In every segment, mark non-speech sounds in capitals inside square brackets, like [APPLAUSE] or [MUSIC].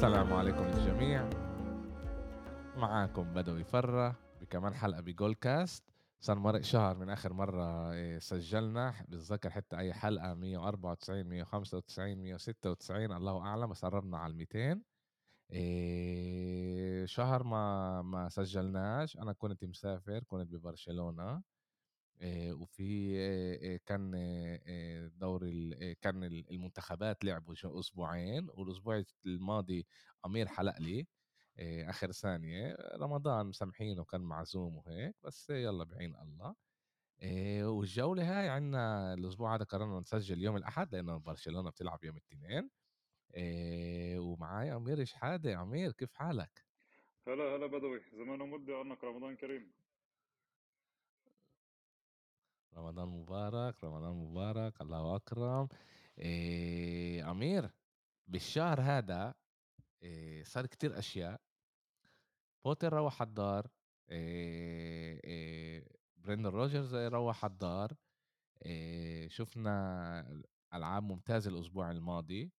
السلام عليكم للجميع معاكم بدوي فرة بكمان حلقة بجول كاست صار مرق شهر من آخر مرة إيه، سجلنا. بتذكر حتى أي حلقة 194 195 196 الله أعلم بس قربنا على 200 إيه شهر ما ما سجلناش. أنا كنت مسافر كنت ببرشلونة. إيه وفي إيه كان إيه دوري كان المنتخبات لعبوا أسبوعين والأسبوع الماضي أمير حلق لي آخر ثانية رمضان مسامحينه كان معزوم وهيك بس يلا بعين الله. والجولة هاي عندنا الأسبوع هذا قررنا نسجل يوم الأحد لأنه برشلونة بتلعب يوم الاثنين. إيه ومعاي أمير شحاده أمير كيف حالك؟ هلا هلا بدوي. زمان مدة عنك رمضان كريم. رمضان مبارك رمضان مبارك الله اكرم إيه امير بالشهر هذا إيه صار كتير أشياء. بوتر روح الدار إيه إيه بريندن روجرز روح الدار. إيه شفنا ألعاب ممتازة الأسبوع الماضي.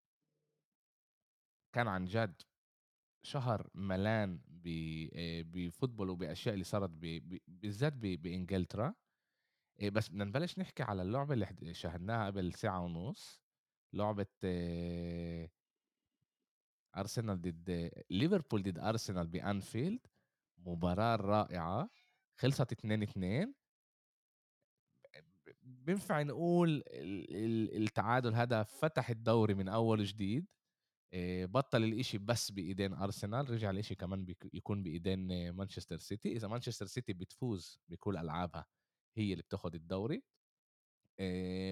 كان عن جد شهر ملان ب football وبأشياء اللي صارت بالذات بإنجلترا. بس بدنا نبلش نحكي على اللعبة اللي شاهدناها قبل ساعة ونص لعبة إيه ارسنال ضد ليفربول ضد ارسنال بأنفيلد مباراة رائعة خلصت 2 2 بينفع نقول التعادل هذا فتح الدوري من أول وجديد بطل الإشي بس بإيدين ارسنال رجع الإشي كمان يكون بإيدين مانشستر سيتي إذا مانشستر سيتي بتفوز بكل ألعابها. هي اللي بتاخذ الدوري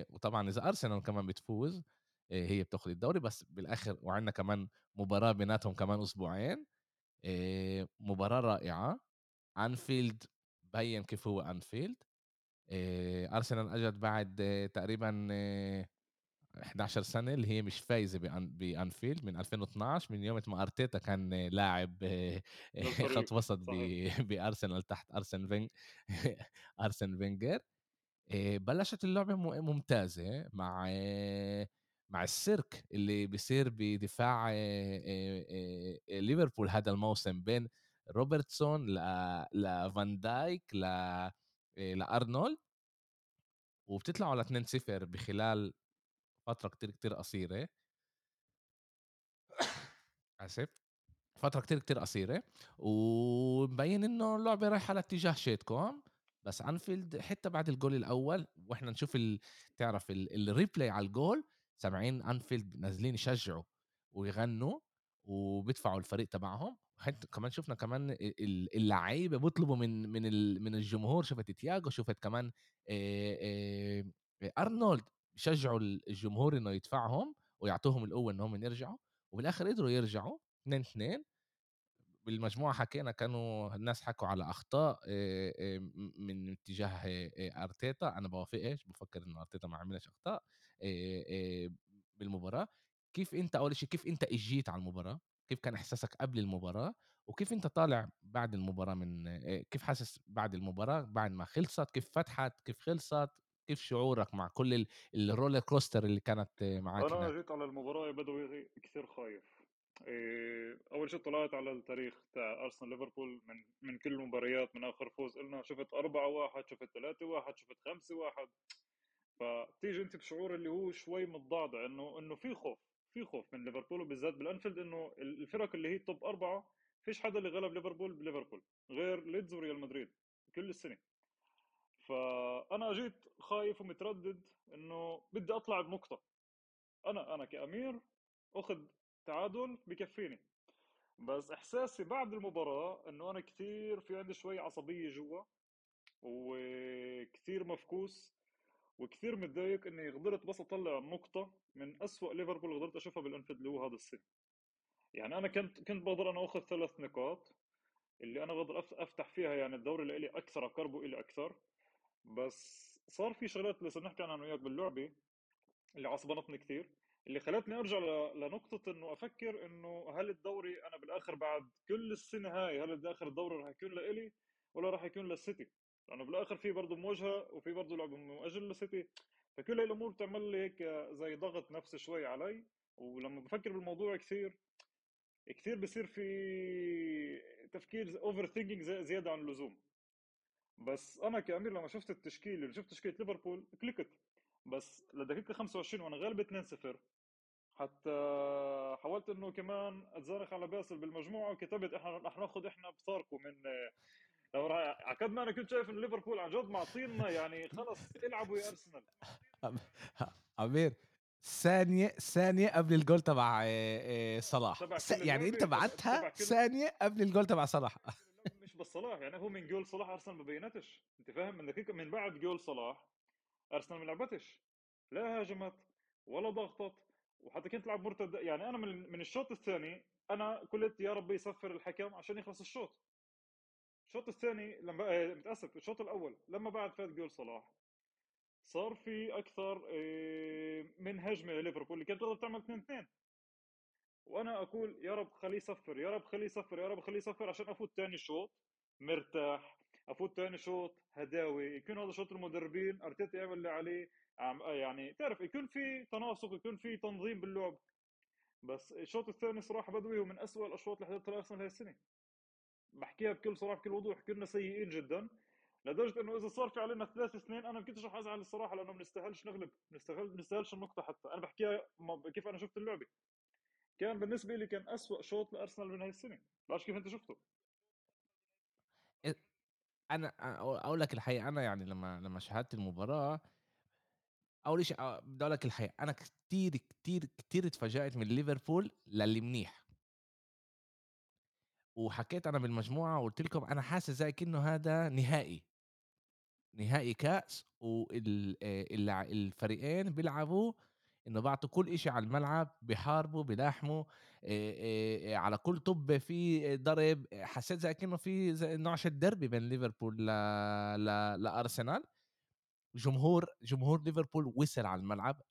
وطبعا إذا أرسنال كمان بتفوز هي بتاخذ الدوري بس بالآخر وعندنا كمان مباراة بيناتهم كمان أسبوعين مباراة رائعة انفيلد بين كيف هو انفيلد أرسنال أجت بعد تقريبا 11 سنة اللي هي مش فايزة بأنفيلد من 2012 من يوم ما أرتيتا كان لاعب خط وسط [LAUGHS] بأرسنال تحت أرسن فينج [LAUGHS] أرسن فينجر. بلشت اللعبة ممتازة مع مع السيرك اللي بيصير بدفاع ليفربول هذا الموسم بين روبرتسون لفان دايك ل لأرنولد. وبتطلعوا على 2 0 بخلال فترة كتير كتير قصيرة. آسف. فترة كتير كتير قصيرة. ومبين إنه اللعبة رايحة على اتجاه شيتكم بس انفيلد حتى بعد الجول الأول وإحنا نشوف ال... تعرف ال replay على الجول سامعين انفيلد نازلين يشجعوا ويغنوا وبيدفعوا الفريق تبعهم. حتى كمان شفنا كمان اللعيبة بيطلبوا من من من الجمهور. شفت تياجو شفت كمان ارنولد بشجعوا الجمهور إنه يدفعهم ويعطوهم القوة إنهم يرجعوا وبالاخر قدروا يرجعوا 2 2 بالمجموعة حكينا كانوا الناس حكوا على أخطاء من اتجاه أرتيتا. أنا بوافقش بفكر إنه أرتيتا ما عملش أخطاء بالمباراة. كيف أنت أول شيء كيف أنت إجيت على المباراة؟ كيف كان إحساسك قبل المباراة؟ وكيف أنت طالع بعد المباراة من كيف حاسس بعد المباراة؟ بعد ما خلصت كيف فتحت كيف خلصت؟ كيف شعورك مع كل ال roller coaster اللي كانت معك أنا جيت على المباراة يا بدوي كثير خايف. إيه أول شيء طلعت على التاريخ تاع أرسنال ليفربول من من كل المباريات من آخر فوز لنا شفت 4 1 شفت 3 1 شفت 5 1 فتيجي أنت بشعور اللي هو شوي متضعضع إنه إنه في خوف في خوف من ليفربول وبالذات بالأنفيلد إنه الفرق اللي هي top أربعة فيش حدا اللي غلب ليفربول بليفربول غير ليدز وريال مدريد كل السنة. فأنا جيت خايف ومتردد إنه بدي أطلع بنقطة. أنا أنا كأمير أخذ تعادل بكفيني. بس إحساسي بعد المباراة إنه أنا كثير في عندي شوي عصبية جوا وكثير مفكوس وكثير متضايق إني قدرت بس أطلع نقطة من أسوأ ليفربول قدرت أشوفها بالأنفيلد اللي هو هذا السنة يعني أنا كنت كنت بقدر أنا أخذ ثلاث نقاط اللي أنا بقدر أفتح فيها يعني الدوري اللي لي أكثر أقربه إلي أكثر. بس صار في شغلات اللي صرنا نحكي عنها أنا وياك باللعبة اللي عصبنتني كثير اللي خلتني أرجع لنقطة إنه أفكر إنه هل الدوري أنا بالآخر بعد كل السنة هاي هل بالاخر الدوري راح يكون لإلي ولا راح يكون للسيتي؟ لأنه بالآخر في برضه مواجهه وفي برضه لعبه مؤجل للسيتي فكل هاي الأمور بتعمل لي هيك زي ضغط نفسي شوي علي ولما بفكر بالموضوع كثير كثير بصير في تفكير overthinking زيادة عن اللزوم. بس أنا كأمير لما شفت التشكيله اللي شفت تشكيلة ليفربول قلقت. بس لدقيقة 25 وأنا غالب 2-0 حتى حاولت إنه كمان اتزارق على باسل بالمجموعة وكتبت إحنا رح ناخذ إحنا بصاركم من لو عقد ما أنا كنت شايف إنه ليفربول عن جد معطينا يعني خلص العبوا يا أرسنال. عمير ثانية ثانية قبل الجول تبع صلاح. يعني أنت بعتها ثانية قبل الجول تبع صلاح. بس صلاح يعني هو من جول صلاح أرسنال ما بينتش أنت فاهم؟ دقيقة من بعد جول صلاح أرسنال ما لعبتش. لا هاجمت ولا ضغطت. وحتى كنت تلعب مرتد يعني أنا من من الشوط الثاني أنا قلت يا رب يصفر الحكم عشان يخلص الشوط. الشوط الثاني لما آه، متأسف الشوط الأول لما بعد فات جول صلاح. صار في أكثر آه، من هجمة لليفربول اللي كانت تقدر تعمل 2 2 وأنا أقول يا رب خليه يصفر يا رب خليه يصفر يا رب خليه يصفر عشان أفوت ثاني شوط مرتاح أفوت ثاني شوط هداوي. يكون هذا شوط المدربين أرتيتا يعمل اللي عليه. يعني تعرف يكون في تناسق يكون في تنظيم باللعب. بس الشوط الثاني صراحة بدوي هو من اسوء الأشواط اللي حضرتها ارسنال هاي السنة. بحكيها بكل صراحة بكل وضوح كنا سيئين جدا. لدرجة إنه إذا صار في علينا ثلاث سنين أنا ما كنتش رح أزعل الصراحة لأنه ما بنستاهلش نغلب. بنستاهل بنستاهلش النقطة حتى. أنا بحكيها كيف أنا شفت اللعبة. كان بالنسبة لي كان أسوأ شوط لأرسنال من هاي السنة. بعرفش كيف أنت شفته؟ أنا أقول لك الحقيقة أنا يعني لما لما شاهدت المباراة أول شيء آه، بدي أقول لك الحقيقة أنا كثير كثير كثير اتفاجأت من ليفربول للي منيح. وحكيت أنا بالمجموعة وقلت لكم أنا حاسس زي كأنه هذا نهائي. نهائي كأس والفريقين آه، بيلعبوا إنه بعطوا كل إشي على الملعب بيحاربوا بيلاحموا على كل طبه في ضرب حسيت زي كأنه في زي نوع الدربي بين ليفربول ل... ل... لأرسنال. جمهور جمهور ليفربول وصل على الملعب.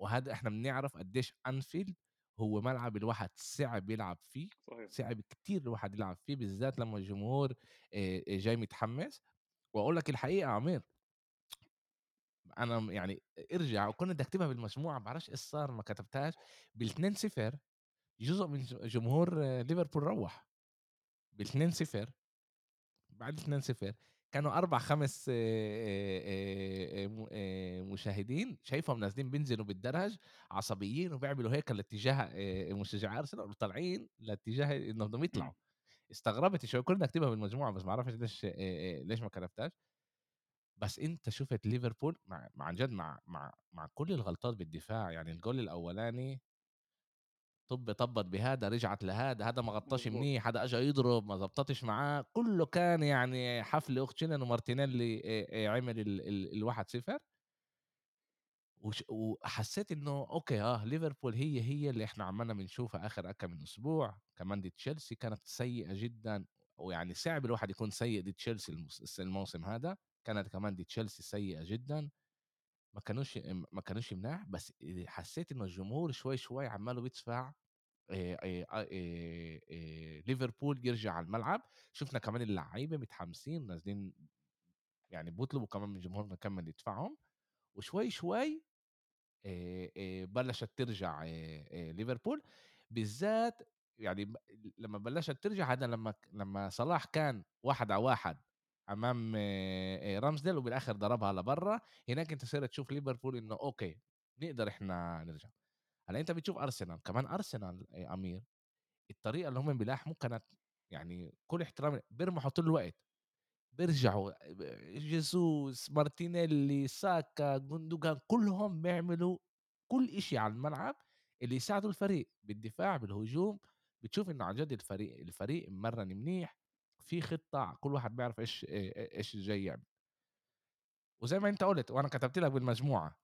وهذا إحنا بنعرف قديش أنفيلد هو ملعب الواحد صعب يلعب فيه صحيح. صعب كتير الواحد يلعب فيه بالذات لما الجمهور جاي متحمس. وأقول لك الحقيقة عمير أنا يعني ارجع وكنت بدي أكتبها بالمجموعه ما بعرفش إيش صار ما كتبتهاش. بال 2-0 جزء من جمهور ليفربول روح. بال 2-0 بعد 2-0 كانوا أربع خمس مشاهدين شايفهم نازلين بينزلوا بالدرج عصبيين وبيعملوا هيك لاتجاه مشجعي أرسنال وطالعين لاتجاه إنهم بدهم يطلعوا. استغربت شوي كنا أكتبها بالمجموعه بس ما بعرفش ليش ليش ما كتبتهاش. بس أنت شُفت ليفربول مع مع عن جد مع مع مع كل الغلطات بالدفاع، يعني الجول الأولاني طُب طبّت بهذا، رجعت لهذا، هذا ما غطّاش منيح، هذا أجا يضرب ما زبطتش معاه، كُلّه كان يعني حفل أوختشيلن ومارتينيلي عمل ال ال الواحد صفر وحسّيت إنه okay آه ليفربول هي، هي اللي إحنا عمّالنا بنشوفها آخر أكم من أسبوع، كمان دي تشيلسي كانت سيئة جدًا، ويعني صعب الواحد يكون سيء ضد تشيلسي الموس الموسم هذا. كانت كمان دي تشيلسي سيئة جدًا، ما كانوش ما كانوش مناح، بس حسيت إنه الجمهور شوي، شوي عمّاله بيدفع ليفربول يرجع على الملعب، شُفنا كمان اللعيبة متحمسين نازلين يعني بيطلبوا كمان من الجمهور نكمّل يدفعهم، وشوي، شوي بلّشت ترجع ليفربول، بالذات يعني لمّا بلّشت ترجع هذا لمّا لمّا صلاح كان واحد على واحد امام رامسديل وبالآخر ضربها لبرا هناك أنت صرت تشوف ليفربول إنه أوكي نقدر إحنا نرجع. هلأ أنت بتشوف أرسنال كمان أرسنال أمير الطريقة اللي هم بيلاحموا كانت يعني كل احترام بيرمحوا طول الوقت. بيرجعوا جيسوس مارتينيلي ساكا جندوجان كلهم بيعملوا كل إشي على الملعب اللي يساعدوا الفريق بالدفاع بالهجوم. بتشوف إنه عن جد الفريق الفريق مرن منيح. في خطة كل واحد بيعرف إيش إيش جاي يعمل. وزي ما أنت قلت وأنا كتبت لك بالمجموعة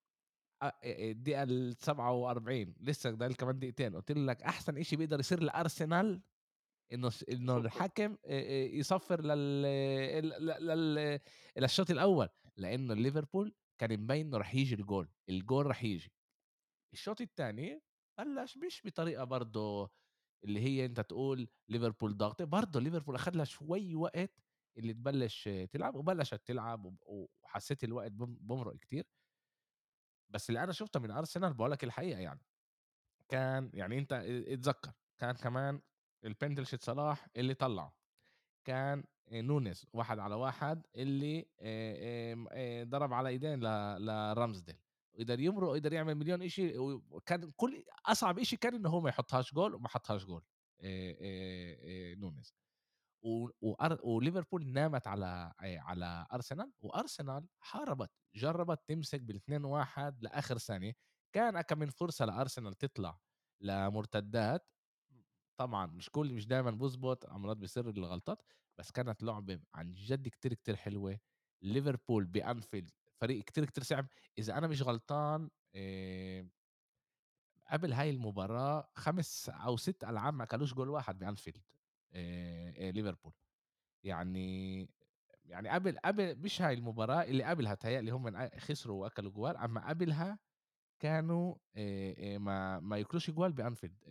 الدقيقة ال 47 لسه ده كمان دقيقتين قلت لك أحسن شيء بيقدر يصير لأرسنال إنه إنه الحكم يصفر لل لل للشوط الأول لأنه ليفربول كان مبين إنه رح يجي الجول الجول رح يجي. الشوط الثاني بلش مش بطريقة برضه اللي هي أنت تقول ليفربول ضاغطة برضه ليفربول اخذ لها شوي وقت اللي تبلش تلعب وبلشت تلعب وحسيت الوقت بمرق كتير. بس اللي أنا شفته من أرسنال بقول لك الحقيقة يعني كان يعني أنت اتذكر كان كمان البندلشيت صلاح اللي طلعه كان نونيز واحد على واحد اللي ضرب على إيدين ل- وقدر يمرق وقدر يعمل مليون إشي وكان كل أصعب إشي كان انه هو ما يحطهاش جول وما حطهاش جول آه، نونيز. وليفربول نامت على على أرسنال وأرسنال حاربت جربت تمسك بالاثنين واحد لآخر ثانية. كان كم من فرصة لأرسنال تطلع لمرتدات. طبعًا مش كل مش دايمًا بيضبط، مرات بيصير الغلطات، بس كانت لعبة عن جد كتير، كتير حلوة. ليفربول بأنفيلد فريق كتير، كتير صعب، إذا أنا مش غلطان آآ قبل هاي المباراة 5 أو 6 ألعاب ما أكلوش جول واحد بأنفيلد آآ آآ ليفربول. يعني يعني قبل قبل مش هاي المباراة اللي قبلها بيتهيأ لي هم خسروا وأكلوا جوال، أمّا قبلها كانوا ما ما ياكلوش جوال بأنفيلد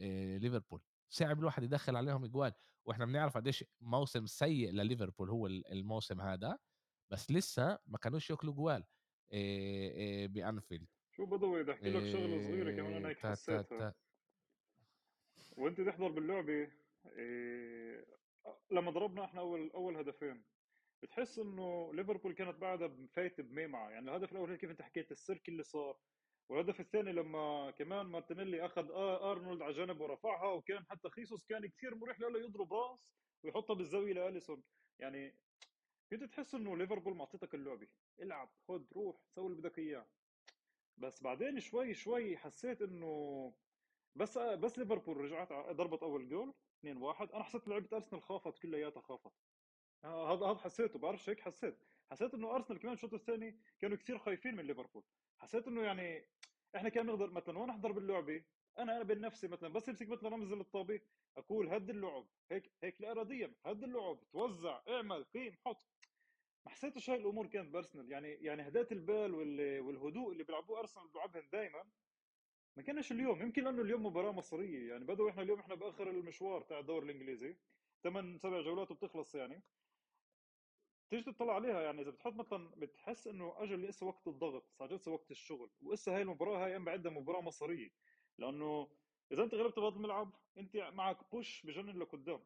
ليفربول، صعب الواحد يدخّل عليهم جوال، وإحنا بنعرف قديش موسم سيء لليفربول هو ال الموسم هذا، بس لسه ما كانوش ياكلوا جوال. بأنفيلد. شو بدوي بدي احكي لك شغلة صغيرة كمان أنا هيك حسيتها. وأنت تحضر باللعبة لما ضربنا إحنا أول أول هدفين بتحس إنه ليفربول كانت بعدها فايتة بميمعه يعني الهدف الأول كيف أنت حكيت السيرك اللي صار والهدف الثاني لما كمان مارتينيلي أخذ آه أرنولد على جنب ورفعها وكان حتى خيسوس كان كثير مريح له يضرب راس ويحطها بالزاوية لأليسون. يعني كنت تحس إنه ليفربول معطيتك اللعبة. العب خد روح سوي اللي بدك إياه. بس بعدين شوي شوي حسيت إنه بس بس ليفربول رجعت ضربت أول جول 2-1 أنا حسيت لعيبه أرسنال خافت كلياتها خافت. آه، هذا هذا حسيته بعرفش هيك حسيت. حسيت إنه أرسنال كمان الشوط الثاني كانوا كثير خايفين من ليفربول. حسيت إنه يعني إحنا كان نقدر مثلا وأنا احضر باللعبه أنا أنا بين نفسي مثلا بس امسك مثلا رمز الطابه أقول هد اللعب. هيك هيك لا اراديا هد اللعب توزع اعمل قيم حط. ما حسيتش هاي الأمور كانت بارسنال يعني يعني هداة البال وال- والهدوء اللي بيلعبوه أرسنال بيلعبهم دائما ما كانش اليوم. يمكن لأنه اليوم مباراة مصرية. يعني بدو إحنا اليوم إحنا بآخر المشوار تاع الدوري الإنجليزي. ثمان سبع جولات وبتخلص يعني. تيجي تطلع عليها يعني إذا بتحط مثلا بتحس إنه اجى لسه وقت الضغط صار لسه وقت الشغل. وإسا هاي المباراة هاي أنا بعدها مباراة مصرية. لأنه إذا أنت غلبت بهذا الملعب أنت معك بوش بجنن لقدام.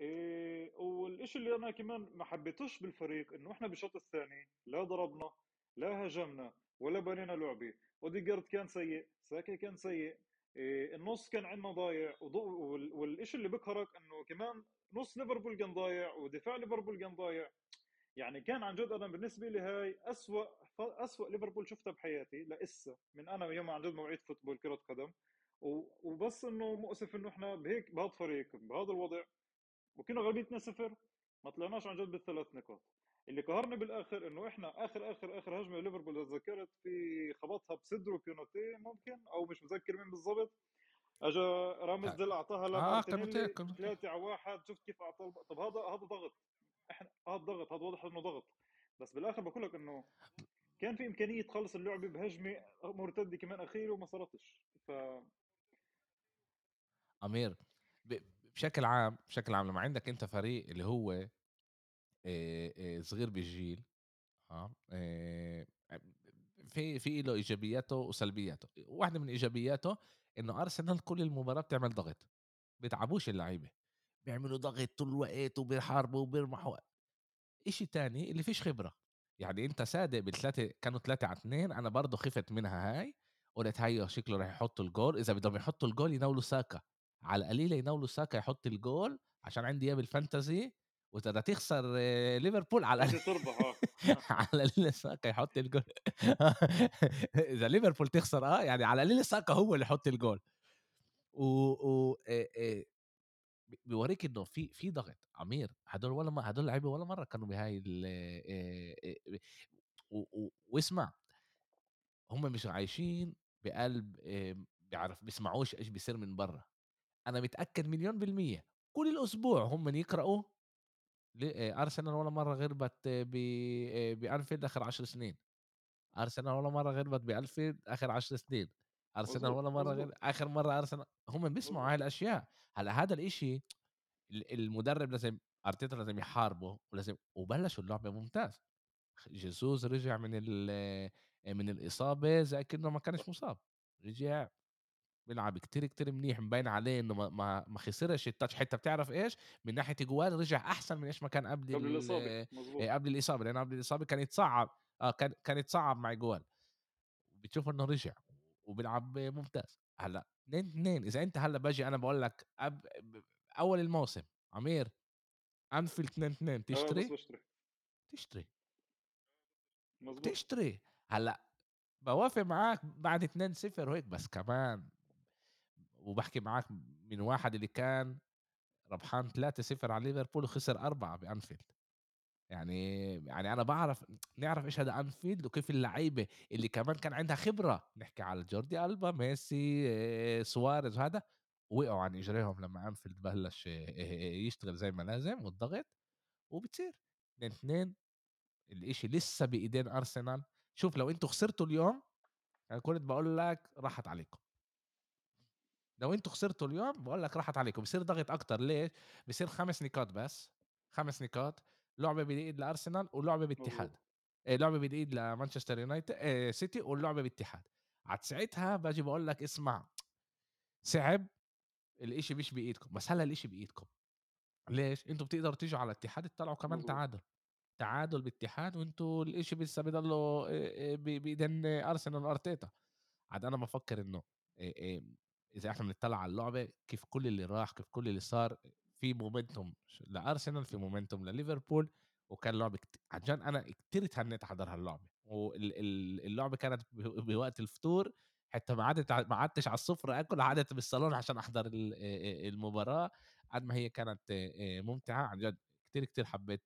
إيه والشيء اللي أنا كمان ما حبيتوش بالفريق إنه إحنا بالشوط الثاني لا ضربنا لا هاجمنا ولا بنينا لعبة. اوديجارد كان سيء ساكي كان سيء إيه النص كان عندنا ضايع. والشيء اللي بقهرك إنه كمان نص ليفربول كان ضايع ودفاع ليفربول كان ضايع. يعني كان عن جد أنا بالنسبة لي هاي اسوء اسوء ليفربول شفتها بحياتي لسه من أنا يوم عن جد موعد football كرة قدم. وبس إنه مؤسف إنه إحنا بهيك بهذا الفريق بهذا الوضع. وكنا غالبين 2-0 ما طلعناش عن جد بالثلاث نقاط. اللي قهرني بالآخر إنه إحنا آخر آخر آخر هجمة ليفربول إذا تذكرت في خبطها بصدره كيونوتي ممكن أو مش متذكر مين بالضبط. اجى رامزديل أعطاها آه لمارتينيلي كانوتيه 3 على 1 شفت كيف اعطى طب هذا هذا ضغط. إحنا هذا ضغط هذا واضح إنه ضغط. بس بالآخر بقول لك إنه كان في إمكانية تخلص اللعبه بهجمة مرتدة كمان أخيرة وما صارتش. ف أمير ب بشكل عام بشكل عام لمّا عندك أنت فريق اللي هو صغير بالجيل آآ في في له إيجابياته وسلبياته، واحدة من إيجابياته إنه أرسنال كل المباراة بتعمل ضغط، بيتعبوش اللعيبة، بيعملوا ضغط طول الوقت وبيحاربوا وبيرمحوا، إشي تاني اللي فيش خبرة، يعني أنت صادق بال3 كانوا 3 على 2 أنا برضه خِفت منها هاي، قُلت هيّا شكله راح يحطوا الجول، إذا بدهم يحطوا الجول يناولوا ساكا، على القليلة يناولوا ساكا يحط الجول عشان عندي إياه بال Fantasy وإذا بدها تخسر آه، ليفربول على [LAUGHS] تربح آه. على القليلة ساكا يحط الجول. [LAUGHS] إذا ليفربول تخسر آه، يعني على القليلة ساكا هو اللي يحط الجول. و و بيورّيك إنه في في ضغط، عمير هدول ولا م هدول اللعيبة ولا مرّة كانوا بهاي ال واسمع، هم مش عايشين بقلب آمم بيعرف بيسمعوش إيش بيصير من برّا، أنا متأكد مليون بالمِيّة. كل الأسبوع هم يقرأوا ل آآ أرسنال ولا مرّة غلبت ب آآ بأنفيلد آخر 10 سنين، أرسنال ولا مرّة غلبت بأنفيلد آخر 10 سنين، أرسنال مزبوط ولا مرّة غل مزبوط آخر مرّة أرسنال. هم بيسمعوا هاي مزبوط الأشياء، هلأ هذا الإشي ال المدرب لازم أرتيتا لازم يحاربه ولازم وبلشوا اللعبة ممتاز، جيسوس رجع من ال من الإصابة زي أكنه ما كانش مصاب، رجع بيلعب كتير كتير منيح مبين عليه إنه ما ما, خسرش التاتش حتى بتعرف إيش؟ من ناحية جوال رجع أحسن من إيش ما كان قبل قبل الإصابة آه، قبل الإصابة لأن قبل الإصابة كان يتصعب آه كان كان يتصعب مع جوال بتشوف إنه رجع وبيلعب ممتاز. هلأ 2 2 إذا أنت هلأ باجي أنا بقول لك أب... أول الموسم عمير انفيلد 2 2 آه بس تشتري؟ بشتري. تشتري. مزبوط تشتري. هلأ بوافق معاك بعد 2 0 وهيك بس كمان وبحكي معاك من واحد اللي كان ربحان 3 0 على ليفربول وخسر أربعة بأنفيلد. يعني يعني أنا بعرف نعرف إيش هذا أنفيلد وكيف اللعيبة اللي كمان كان عندها خبرة. نحكي على جوردي ألبا ميسي إيه، سواريز وهذا. وقعوا عن إجريهم لما أنفيلد بلش إيه، يشتغل زي ما لازم والضغط. وبتصير. 2 2 الإشي لسه بإيدين أرسنال. شوف لو أنتوا خسرتوا اليوم أنا كنت بقول لك راحت عليكم. لو أنتوا خسرتوا اليوم بقول لك راحت عليكم. بصير ضغط أكتر. ليش؟ بصير خمس نقاط بس. خمس نقاط. لعبة بالايد لأرسنال ولعبة باتحاد. إيه، لعبة بالايد لمانشستر يونايتد إيه، سيتي واللعبه باتحاد. عاد ساعتها باجي بقول لك اسمع صعب الإشي مش بإيدكم. بس هلا الإشي بإيدكم. ليش؟ أنتوا بتقدروا تيجوا على الاتحاد تطلعوا كمان تعادل. تعادل باتحاد وأنتوا الإشي لسه بضلوا إيه، ب- بايدين أرسنال وأرتيتا. عاد أنا بفكر إنه إيه إذا إحنا بنطلع على اللعبة كيف كل اللي راح كيف كل اللي صار في مومنتوم لأرسنال في مومنتوم لليفربول وكان لعبة كت... أنا كتير تهنيت أحضر هاللعبة. واللعبه كانت بوقت الفطور حتى ما عدت ما قعدتش على السفرة آكل قعدت بالصالون عشان أحضر ال- المباراة. قد ما هي كانت ممتعة عن جد كتير كتير حبيت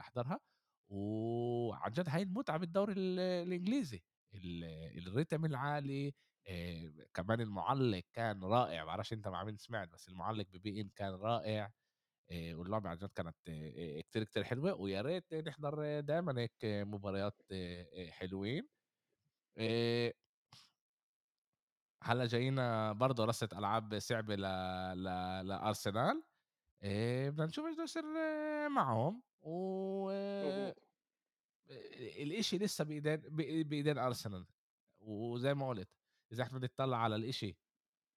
أحضرها. وعن جد هاي المتعة بالدوري ال- الإنجليزي. ال- الريتم العالي آه، كمان المعلق كان رائع بعرفش أنت مع مين سمعت بس المعلق ببي إن كان رائع آه، واللعبه عن جد كانت آه، كتير كتير حلوة ويا ريت نحضر دائما هيك مباريات آه، آه، حلوين. آه، هلأ جاينا برضه رصة ألعاب صعبة ل... ل... لأرسنال. آه، بدنا نشوف إيش بده يصير آه، معهم. و آه، الإشي لسه بإيدين بإيدين أرسنال. وزي ما قلت إذا إحنا بنطلع على الإشي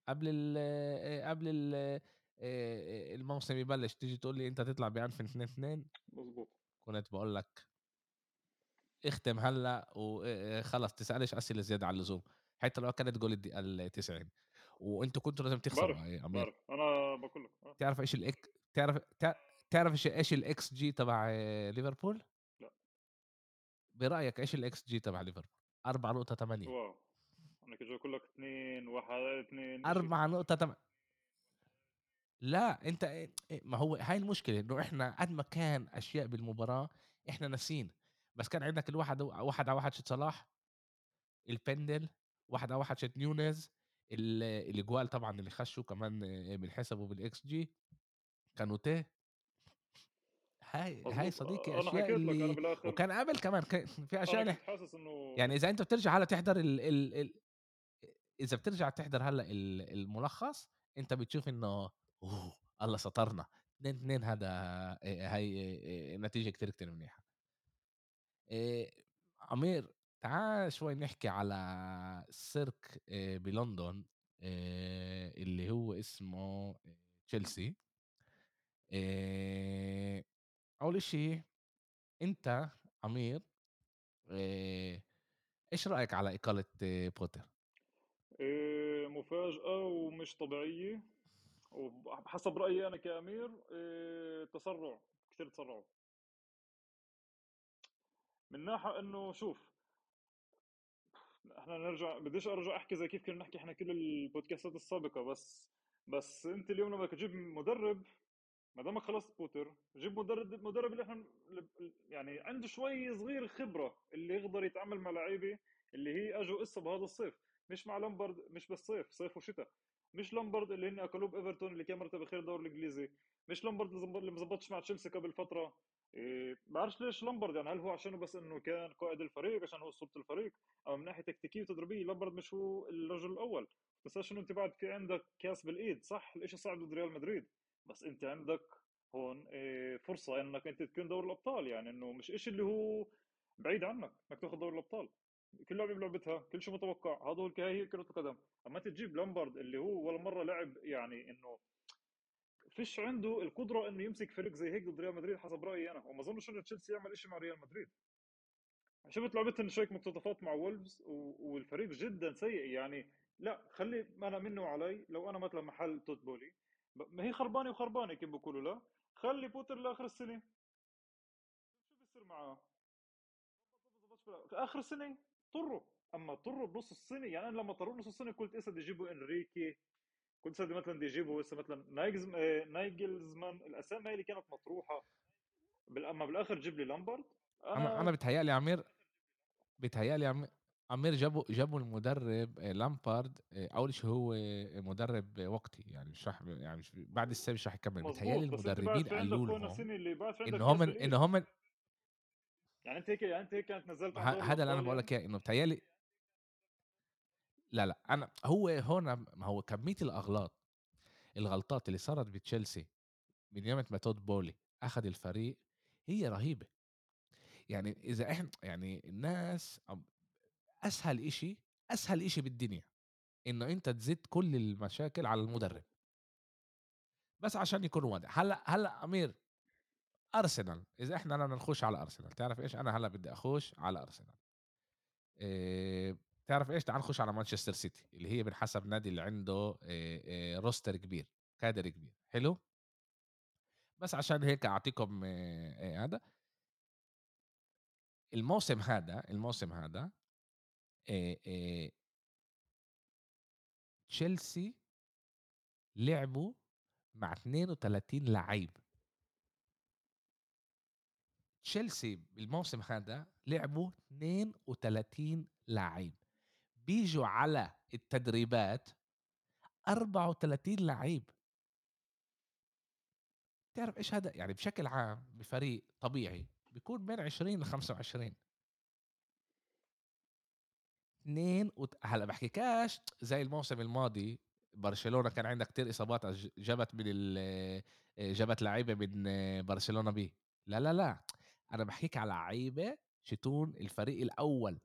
قبل ال قبل ال الموسم يبلش تيجي تقول لي أنت تطلع بأنفيلد 2 2 مزبوط كنت بقول لك اختم هلأ وخلص تسألش أسئلة زيادة عن اللزوم. حتى لو كانت جول الدقيقة ال 90 وأنتوا كنتوا لازم تخسروا بعرف بعرف. أنا بقول لك. آه. تعرف إيش الاك تعرف تع- تعرف إيش الاكس جي تبع ليفربول؟ لا. برأيك إيش الاكس جي تبع ليفربول؟ 4.8 واو. أنا كنت أقول لك اثنين واحد اثنين شيء 4.8 لا أنت إيه- إيه، ما هو هاي المشكلة إنه إحنا قد ما كان أشياء بالمباراة إحنا ناسين بس كان عندك الواحد واحد على واحد شت صلاح البندل واحد على واحد شت نيونيز ال- الإجوال طبعا اللي خشوا كمان آه، بنحسبه بالإكس جي كانوا تيه هاي هاي صديقي أشياء حكيت لك أنا اللي وكان قبل كمان في أشياء حاسس إنه يعني إذا أنت بترجع هلا تحضر ال ال ال إذا بترجع تحضر هلأ ال- الملخص أنت بتشوف إنه أوه الله سترنا 2 2 هذا إيه، نتيجة كتير كتير منيحة. عمير تعال شوي نحكي على إيه، بلندن اللي هو اسمه تشيلسي. أول إشي أنت عمير إيش رأيك على إقالة بوتر؟ مفاجأة ومش طبيعية. وحسب رأيي أنا كأمير إيه، تسرع كثير تسرعوا. من ناحية إنه شوف إحنا نرجع بديش أرجع أحكي زي كيف كنا نحكي إحنا كل البودكاستات السابقة بس بس أنت اليوم لما تجيب مدرب ما دامك خلصت بوتر جيب مدرب مدرب اللي إحنا يعني عنده شوي صغير خبرة اللي يقدر يتعامل مع لعيبة اللي هي أجوا إسا بهذا الصيف. مش مع لامبارد مش بالصيف صيف وشتاء. مش لامبارد اللي هن أكلوه بإيفرتون اللي كان مرتبة أخيرة الدوري الإنجليزي. مش لامبارد اللي ما زبطش مع تشيلسي قبل فترة. إيه بعرفش ليش لامبارد يعني هل هو عشانه بس إنه كان قائد الفريق عشان هو أسطورة الفريق أو من ناحية تكتيكية وتدريبية؟ لامبارد مش هو الرجل الأول. بس انه أنت بعد في عندك كاس بالإيد؟ صح الإشي صعب ضد ريال مدريد. بس أنت عندك هون إيه، فرصة إنك أنت تكون دوري الأبطال يعني إنه مش إشي اللي هو بعيد عنك إنك تاخذ دوري الأبطال. كل لاعب بلعبتها كل شيء متوقع. هذا هو هي كرة القدم. أما تجيب لامبارد اللي هو ولا مرة لعب يعني إنه فيش عنده القدرة إنه يمسك فريق زي هيك ضد ريال مدريد حسب رأيي أنا. وما أظنش إنه تشيلسي يعمل شيء مع ريال مدريد. شفت لعبتهم شوي مقتطفات مع وولفز والفريق جدا سيء. يعني لا خلي أنا منه وعلي لو أنا مثلا محل توت بولي ما هي خربانة وخربانة كيف بقولوا لا. خلي بوتر لآخر السنة. شو بيصير معاه؟ آخر السنة؟ طروا أما طروا بنص السنة يعني أنا لما طروا بنص السنة قلت اسد يجيبوا إنريكي كنت اسد مثلا يجيبوا هسه مثلا نايجز آه، نايجلزمان الأسامي اللي كانت مطروحة. أما بالآخر جيب لي لامبرد. أنا أنا بتهيألي عمير بتهيألي عمير جابوا جابوا المدرب آه، لامبارد آه، أول شيء هو مدرب وقتي. يعني مش راح يعني مش بعد السنة مش راح يكمل. بتهيألي المدربين قالوا لهم إن هم إن هم يعني انت هيك يعني انت هيك كانت نزلت هذا اللي أنا بقول لك إياه إنه بتهيألي لا لا أنا هو هون ما هو كمية الأغلاط الغلطات اللي صارت بتشيلسي من يوم ما تود بولي أخذ الفريق هي رهيبة. يعني إذا إحنا يعني الناس أسهل إشي أسهل إشي بالدنيا إنه أنت تزيد كل المشاكل على المدرب. بس عشان يكون واضح. هلأ هلأ أمير أرسنال. إذا إحنا بدنا نخش على أرسنال تعرف إيش؟ أنا هلأ بدي أخش على أرسنال. إيه تعرف إيش؟ تعال نخش على مانشستر سيتي اللي هي بنحسب نادي اللي عنده إيه إيه روستر كبير كادر كبير. حلو؟ بس عشان هيك أعطيكم إيه هذا. الموسم هذا الموسم هذا تشيلسي لعبوا مع 32 لعيب. تشيلسي بالموسم هذا لعبوا 32 لاعب بيجوا على التدريبات 34 لعيب. تعرف إيش هذا؟ يعني بشكل عام بفريق طبيعي بيكون بين 20 ل 25 اثنين وت... هلا بحكيكاش زي الموسم الماضي برشلونة كان عندك كثير إصابات جابت من ال... جابت لعيبة من برشلونة بي لا لا لا. أنا بحكيك على لعيبه شتون الفريق الأول.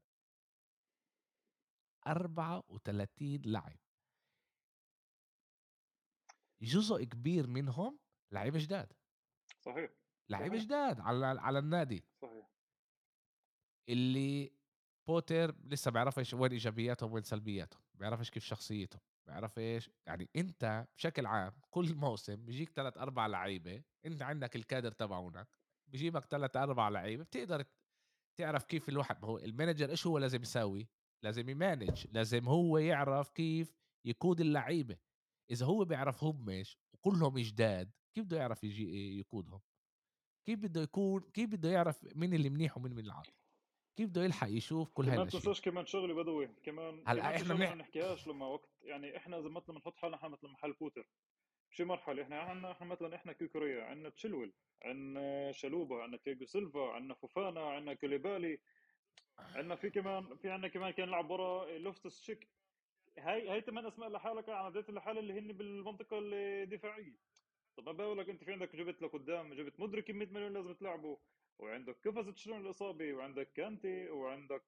34 لاعب. جزء كبير منهم لعيبه جداد. صحيح. لعيبه جداد على على النادي. صحيح. اللي بوتر لسه بيعرفش وين إيجابياتهم وين سلبياتهم. بيعرفش كيف شخصيتهم. بيعرفش يعني أنت بشكل عام كل موسم بيجيك ثلاث أربع لعيبة. أنت عندك الكادر تبعونك. بيجيبك ثلاث أربع لعيبة بتقدر تعرف كيف الواحد ما هو ال manager إيش هو لازم يساوي؟ لازم ي manage لازم هو يعرف كيف يقود اللعيبة. إذا هو بيعرفهم مش وكلهم جداد كيف بده يعرف يجي يقودهم؟ كيف بده يكون كيف بده يعرف مين اللي منيح ومين اللي عاطل كيف بده يلحق يشوف كل هاي الاشياء كمان تنساش كمان شغله بدوي كمان هلأ إحنا ما نحكيهاش لما وقت يعني إحنا إذا مثلا بنحط حالنا مثلا محل بوتر شي مرحلة إحنا عندنا إحنا مثلا إحنا كوكوريا عندنا تشيلويل عندنا تشالوبا عندنا تياجو سيلفا عندنا فوفانا عندنا كوليبالي عندنا في كمان في عندنا كمان كان يلعب ورا لوفتوس تشيك هاي هاي ثمان أسماء لحالك عديت لحالها اللي هن بالمنطقة الدفاعية. طب ما بقول لك أنت في عندك جبت لقدام جبت مودريك 100 مليون لازم تلعبه. وعندك كوفاتشيتش من الإصابة وعندك كانتي وعندك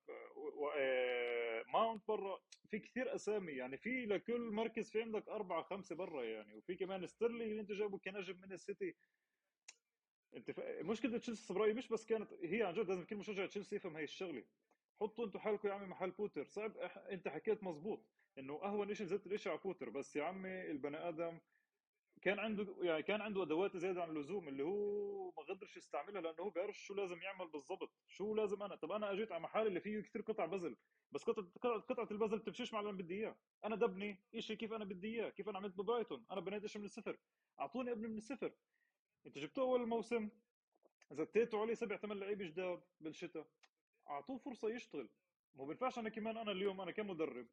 آه، ماونت برا. في كثير أسامي يعني في لكل مركز في عندك أربعة خمسة برا يعني. وفي كمان ستيرلينج اللي أنت جايبه كنجم من السيتي. أنت ف... مشكلة تشيلسي برايي مش بس كانت هي عن جد لازم كل مشجع تشيلسي يفهم هاي الشغلة. حطوا أنتم حالكم يا عمي محل بوتر. صعب أنت حكيت مزبوط إنه أهون شيء زدت الإشي على بوتر. بس يا عمي البني آدم كان عنده يعني كان عنده أدوات زيادة عن اللزوم اللي هو ما قدرش يستعملها لأنه هو بيعرف شو لازم يعمل بالضبط. شو لازم أنا؟ طب أنا أجيت على محل اللي فيه كثير قطع بزل بس قطعه قطعة البزل بتمشيش مع اللي أنا بدي إياه. أنا دبني شيء كيف أنا بدي إياه كيف أنا عملت ببرايتون أنا بنيت شيء من الصفر. أعطوني ابني من الصفر. أنت جبتوه أول الموسم زتيتوا عليه سبع ثمان لعيبة جداد بالشتاء. أعطوه فرصة يشتغل. ما بينفعش أنا كمان أنا اليوم أنا كمدرب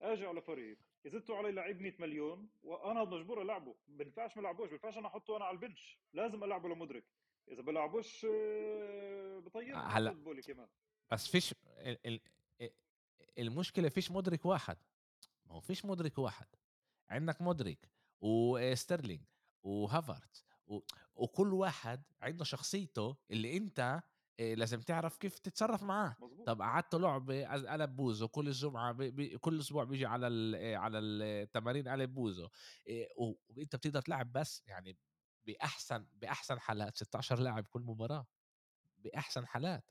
أجي على فريق زدتوا علي لعيب 100 مليون وأنا مجبور ألعبه. ما بينفعش ما ألعبوش ما بينفعش أنا أحطه أنا على البنش. لازم ألعبه لمدرك إذا بلعبوش آه، بطير هلا. بولي كمان. بس فيش المشكلة فيش مدرك واحد. ما هو فيش مدرك واحد. عندك مدرك وستيرلينج وهافرت و... وكل واحد عنده شخصيته اللي أنت آه، لازم تعرف كيف تتصرف معاه. مضبوط. طب قعدتوا لعبة أز قلب بوزه كل الجمعة ب ب كل أسبوع بييجي على ال على التمارين قلب بوزه آآ، و وأنت بتقدر تلعب بس يعني بأحسن بأحسن حالات 16 لاعب كل مباراة، بأحسن حالات،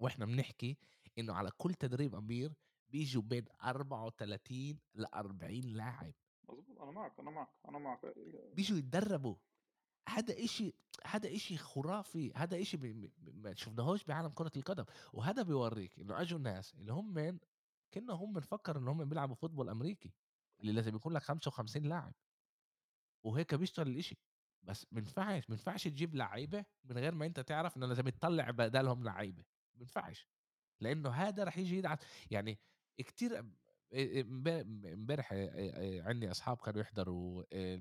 وإحنا بنحكي إنه على كل تدريب أمير بييجوا بين 34 ل40 لاعب. مضبوط، أنا معك، أنا معك، أنا معك. آآ بييجوا يتدربوا. هذا إشي هذا إشي خرافي هذا إشي ما شفناهوش بعالم كرة القدم. وهذا بيورّيك إنه أجوا ناس اللي هم كأنهم مفكّر إن هم بيلعبوا فوتبول أمريكي اللي لازم يكون لك 55 لاعب. وهيك بيشتغل الإشي. بس ما ينفعش ما ينفعش تجيب لعيبة من غير ما أنت تعرف إنه لازم تطلّع بدالهم لعيبة. ما ينفعش. لإنه هذا رح ييجي يدعس. يعني امب إمبارح عندي أصحاب كانوا يحضروا آآ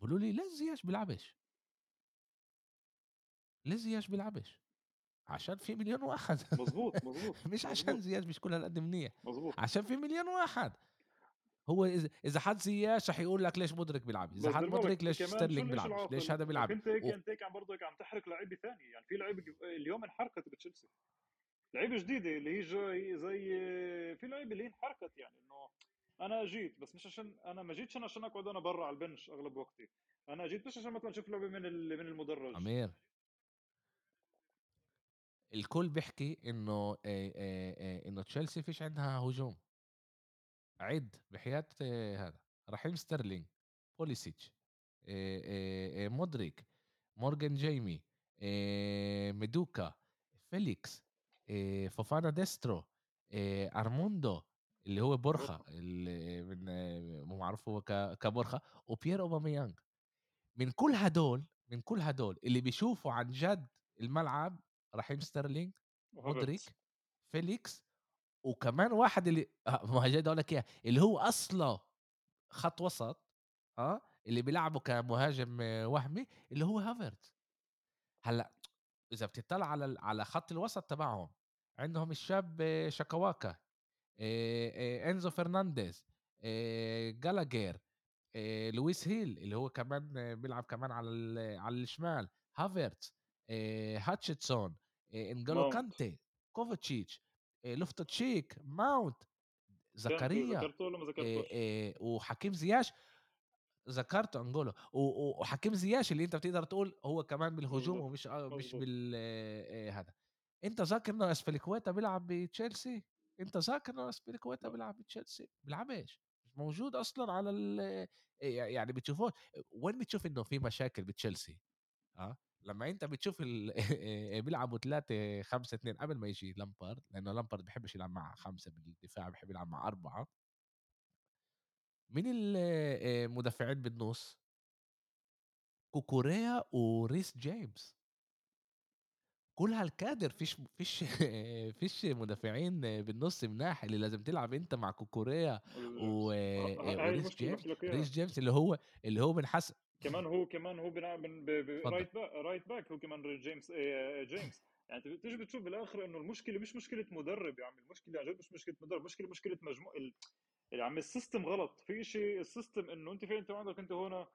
بيقولوا لي: "ليه زياش بيلعبش؟" ليه زياش بيلعبش؟ عشان في مليون واحد مضبوط، مضبوط، [LAUGHS] مش عشان زياش بيكون هالقد منيح مضبوط. عشان في مليون واحد هو إذا حط زياش رح يقول لك ليش مودريك بيلعب بس حط مودريك ليش ستيرلينج بيلعبش ليش؟ هذا بيلعب أنت هيك و... أنت هيك عم برضك عم تحرق لعيبة ثانية يعني في لعيبة اليوم انحرقت بتشيلسي لعيبة جديدة اللي هي جاي زي في لعيبة اللي انحرقت يعني إنه أنا جيت بس مش عشان أنا ما جيتش أنا عشان أقعد أنا برا على ال bench أغلب وقتي. أنا جيت مش عشان مثلا أشوف لعبة من من المدرج. عمير الكل بيحكي إنه إنه تشيلسي فيش عندها هجوم. عد بحياة هذا. رحيم ستيرلينج بوليسيتش مودريك مورجان جيمي ميدوكا فيليكس فوفانا ديسترو أرموندو اللي هو بورخا اللي من معروف كبورخا وبيير أوباميانج. من كل هدول من كل هدول اللي بيشوفوا عن جد الملعب رحيم ستيرلينج مودريك فيليكس وكمان واحد اللي آه، ما جاي أقول لك إياه اللي هو أصله خط وسط آه اللي بيلعبه كمهاجم وهمي اللي هو هافرتز هلأ إذا بتطلع على على خط الوسط تبعهم عندهم الشاب آه، انزو فرنانديز جالاجر لويس هول اللي هو كمان بيلعب كمان على على الشمال، آآ انجولو ماونت كانتي، كوفاتشيتش، آآ لوفتو تشيك، ماونت، زكريا، وحكيم زياش ذكرته انجولو وحكيم زياش اللي أنت بتقدر تقول هو كمان بالهجوم ومش آه مش بال هذا. أنت ذاكر إنه أسبليكويتا بيلعب بتشيلسي؟ أنت ذاكر أسبليكويتا لأ بيلعب بتشيلسي؟ بيلعبش، مش موجود أصلًا على ال آآ يعني بتشوفوش وين بتشوف إنه في مشاكل بتشيلسي؟ آه، لمّا أنت بتشوف ال [LAUGHS] بيلعبوا 3 5 2 قبل ما ييجي لامبارد، لأنه لامبارد بيحبش يلعب مع 5 بالدفاع، بيحب يلعب مع 4 مين ال آآ مدافعين بالنُص؟ كوكوريا وريس جيمس. كل هالكادر فيش فيش [LAUGHS] فيش مدافعين بالنُص مناح اللي لازم تلعب أنت مع كوكوريا و ه آآ هاي وريس جيمس، ريس جيمس اللي هو اللي هو بنحس كمان هو كمان هو بيلعب. right back right back هو كمان جيمس آآ جيمس. يعني بتيجي بتشوف بالآخر إنه المشكلة مش مشكلة مدرب يا عمي المشكلة عن جد مش مشكلة مدرب المشكلة مشكلة مجموع يا عمي ال system غلط. في إشي ال system إنه أنت في أنت عندك أنت هون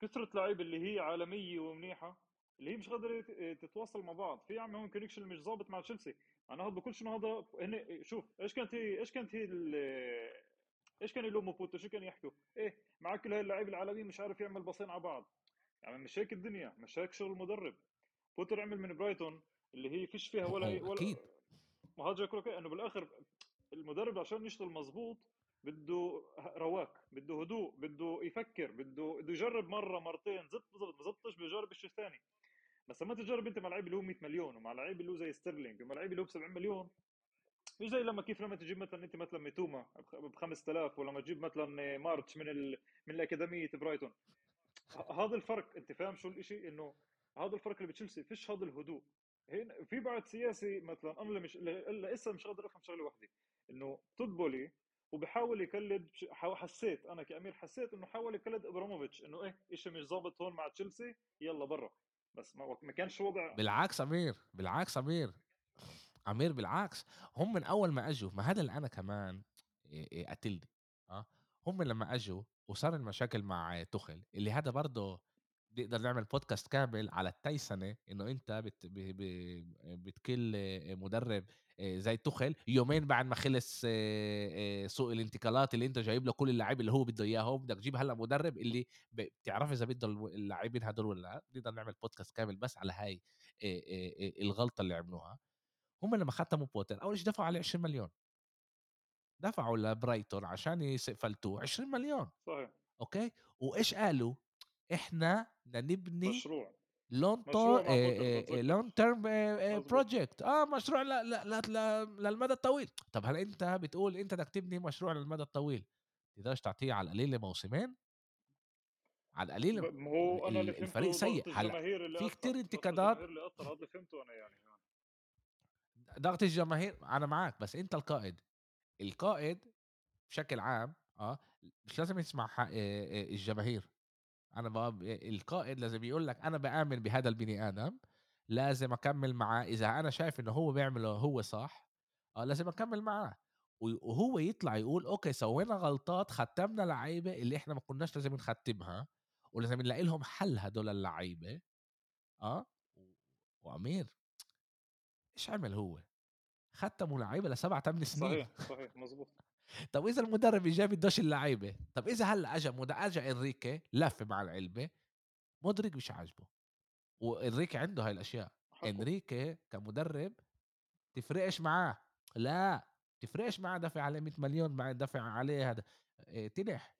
كثرة لعيبة اللي هي عالمية ومنيحة. اللي هي مش قادرة ت- تتواصل مع بعض. في عم هون connection مش ظابط مع تشيلسي. أنا هذا انه هذا هن شوف إيش كانت هي إيش كانت هي إيش كان يلوموا بوتر؟ شو كان يحكوا؟ إيه مع كل هاي اللعيبة العالميين مش عارف يعمل باصين على بعض. يعني مش هيك الدنيا مش هيك شغل المدرب. بوتر عمل من برايتون اللي هي فيش فيها ولا هو ولا أكيد. ما هذا لك إنه بالآخر المدرب عشان يشتغل مزبوط بده رواق بده هدوء بده يفكر بده بده يجرب مرة مرتين زبط زبط ما زبطش بيجرب الشيء الثاني. بس لما تجرب انت مع لعيب اللي هو 100 مليون ومع لعيب اللي هو زي ستيرلينج ومع لعيب اللي هو ب 70 مليون مش زي لما كيف لما تجيب مثلا انت مثلا ميتوما ب 5000 ولما تجيب مثلا مارتش من ال... من الأكاديمية برايتون. هذا الفرق انت فاهم شو الإشي؟ إنه هذا الفرق اللي بتشيلسي فيش هذا الهدوء. هنا في بعض سياسي مثلا أنا مش لسه مش قادر أفهم شغلة واحدة إنه تطبولي وبحاول يقلد حسيت أنا كأمير حسيت إنه حاول يقلد إبراموفيتش إنه إيه إشي مش ظابط هون مع تشيلسي يلا برا. بس ما, ما كانش وضع بالعكس أمير، بالعكس أمير، أمير بالعكس، هم من أول ما أجوا ما هذا اللي أنا كمان قاتلني آه، هم لمّا أجوا وصار المشاكل مع تُخل اللي هذا برضه نقدر نعمل بودكاست كامل على التيسنة إنه أنت بت ب ب بتكل مدرب آآ زي توخيل يومين بعد ما خلص آآ سوق الانتقالات اللي أنت جايب له كل اللاعبين اللي هو بده إياهم، بدك تجيب هلأ مدرب اللي بتعرف إذا بده اللاعبين هدول والّا لأ، نقدر نعمل بودكاست كامل بس على هاي الغلطة اللي عملوها. هم لمّا ختموا بوتر أول شي دفعوا عليه 20.000.000 دفعوا لبرايتون عشان يس يفلتوه 20.000.000 صحيح أوكي، وإيش قالوا؟ إحنا بدنا نبني مشروع term آآ مزبوط project. آه، مشروع ل ل ل ل للمدى الطويل. طب هل أنت بتقول أنت بدك تبني مشروع للمدى الطويل، تقدرش تعطيه على القليلة موسمين؟ على ب القليلة ما ال هو أنا اللي ال الفريق سيء، اللي في كتير ضغط انتقادات؟ اللي أثّر، هذا فهمته أنا يعني. ضغط الجماهير أنا معاك، بس أنت القائد، القائد بشكل عام آه، مش لازم يسمع الجماهير. أنا ب القائد لازم يقول لك أنا بآمن بهذا البني آدم، لازم أكمّل معاه، إذا أنا شايف إنه هو بيعمله هو صح، آه لازم أكمّل معاه، وهو يطلع يقول أوكي سوينا غلطات، ختّمنا لعيبة اللي إحنا ما كناش لازم نختمها، ولازم نلاقي لهم حل هدول اللعيبة، آه، و وأمير إيش عمل هو؟ ختموا لعيبة ل7، 8 سنين، صحيح، صحيح، مضبوط، طب إذا المدرب الجاي بدوش اللعيبة، طب إذا هلأ أجا مد أجا إنريكي لَف مع العلبة، مودريك مش عاجبه. وإنريكي عنده هاي الأشياء، حقه، إنريكي كمدرب تفرقش معاه، لا تفرقش معاه دافع عليه 100.000.000 بعد دافع عليه هذا. آآ تنح،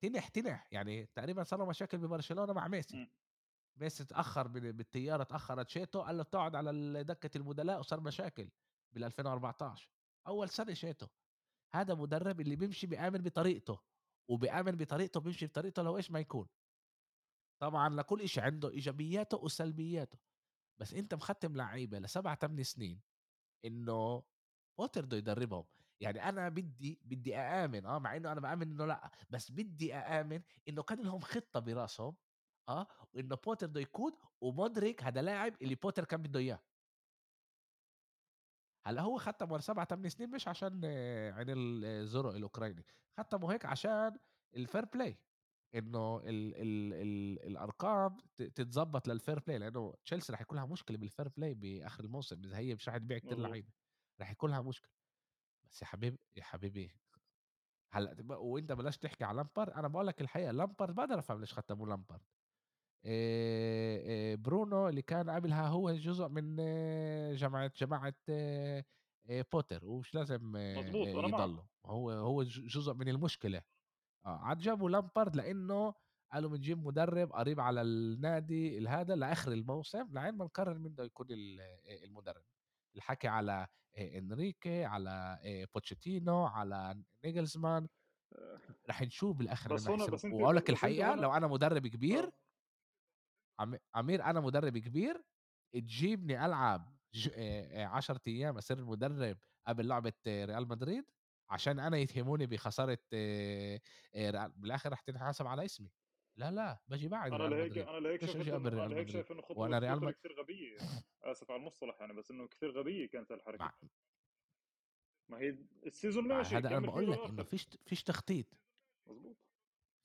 تنح، تنح، يعني تقريبًا صار له مشاكل ببرشلونة مع ميسي، إمم، ميسي اتأخر بال بالطيارة اتأخرت شيته قال له تقعد على ال دكة البدلاء وصار مشاكل بال2014 أول سنة شيته، هذا مدرب اللي بيمشي بيآمن بطريقته، وبيآمن بطريقته بيمشي بطريقته لو إيش ما يكون، طبعًا لكل إشي عنده إيجابياته وسلبياته. بس أنت مختم لعيبة ل7، 8 سنين إنه بوتر بده يدربهم، يعني أنا بدي بدي أآمن آه، مع إنه أنا بآمن إنه لأ، بس بدي أآمن إنه كان لهم خطة براسهم آه، وإنه بوتر بده يقود ومودريك هذا لاعب اللي بوتر كان بده إياه، هلأ هو ختم ورا 7، 8 سنين مش عشان آه، عين ال الزرق الأوكراني، ختمه هيك عشان الfair play إنه ال ال ال الأرقام ت تتضبط للfair play لإنه تشيلسي راح يكون لها مشكلة بالfair play بآخر الموسم، إذا هي مش راح تبيع كتير مضبوط، لعيبة، راح يكون لها مشكلة، بس يا حبيبي يا حبيبي هلأ تب وأنت بلاش تحكي على لامبارد، أنا باقول لك الحقيقة لامبارد باقدر أفهم ليش لامبارد، آآ، آآ، برونو اللي كان قبلها هو جزء من آه، جماعة جماعة آآ، بوتر ومش لازم معك، يضلوا، هو هو جزء من المشكلة. آه، عاد جابوا لامبارد لإنه قالوا بنجيب مدرب قريب على النادي الهذا لآخر الموسم لبين ما نقرر مين بده يكون المدرب. الحكي على آآ إنريكي، على بوتشيتينو، على ناجلزمان، رح نشوف بالآخر مين بس. بس أنت وأقول لك هون لو أنا مدرب كبير آه، أمير أنا مدرب كبير تجيبني آآ 10 أيام أصير مدرب قبل لعبة آه، ريال مدريد، عشان أنا يتهموني ريال بالآخر رح تنحسب على اسمي. لا، لا، باجي باعد أنا ريال لهيك أنا لهيك؟ شايف خطوة وأنا ريال كتير غبية، آسف على المصطلح يعني، بس إنه كتير غبية كانت هالحركة، مع ما هي ال season ماشي هذا فيه باقول لك للآخر، فيش فيش تخطيط. مضبوط،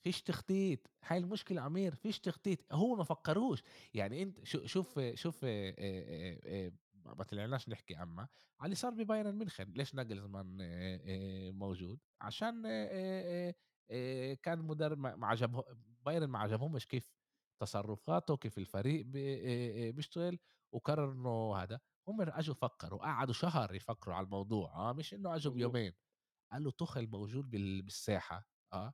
فيش تخطيط، هاي المشكلة أمير، فيش تخطيط، هو ما فكّروش، يعني أنت شو شوف شوف آآ آآ آآ ما طلعناش نحكي على اللي صار ببايرن ميونخن، ليش ناجلزمان موجود؟ عشان كان مدرب ما عجبه بايرن ما عجبهمش كيف تصرفاته، كيف الفريق بيشتغل، وقرروا إنه هذا، هم أجوا فكّروا، قعدوا شهر يفكروا على الموضوع، آه، مش إنه أجوا مضبوط، بيومين، قالوا توخيل موجود بال بالساحة، آه.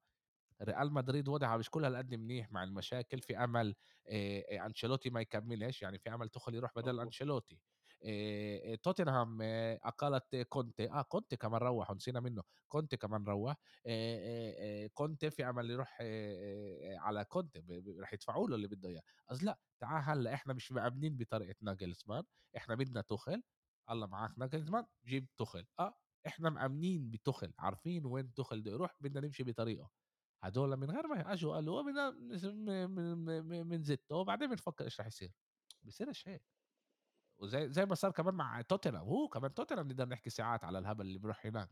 ريال مدريد وضعها مش كل هالقد منيح مع المشاكل في أمل آآ أنشيلوتي ما يكمّلش يعني في أمل توخيل يروح بدل آآ توتنهام أقالت كونتي آه كونتي كمان روّح ونسينا منه كونتي كمان روّح كونتي في أمل يروح على كونتي رح يدفعوا له اللي بده إياه. قصدي لأ تعال هلّأ إحنا مش مآمنين بطريقة ناجلزمان إحنا بدنا توخيل الله معاك ناجلزمان جيب توخيل. آه إحنا مآمنين بتوخيل عارفين وين توخيل بده يروح بدنا نمشي بطريقه. هدول من غير ما اجوا قالوا بدنا نس م م م بنزته وبعدين بنفكر إيش راح يصير، بيصيرش هيك، وزي زي ما صار كمان مع توتنهام، هو كمان توتنهام نقدر نحكي ساعات على الهبل اللي بيروح هناك،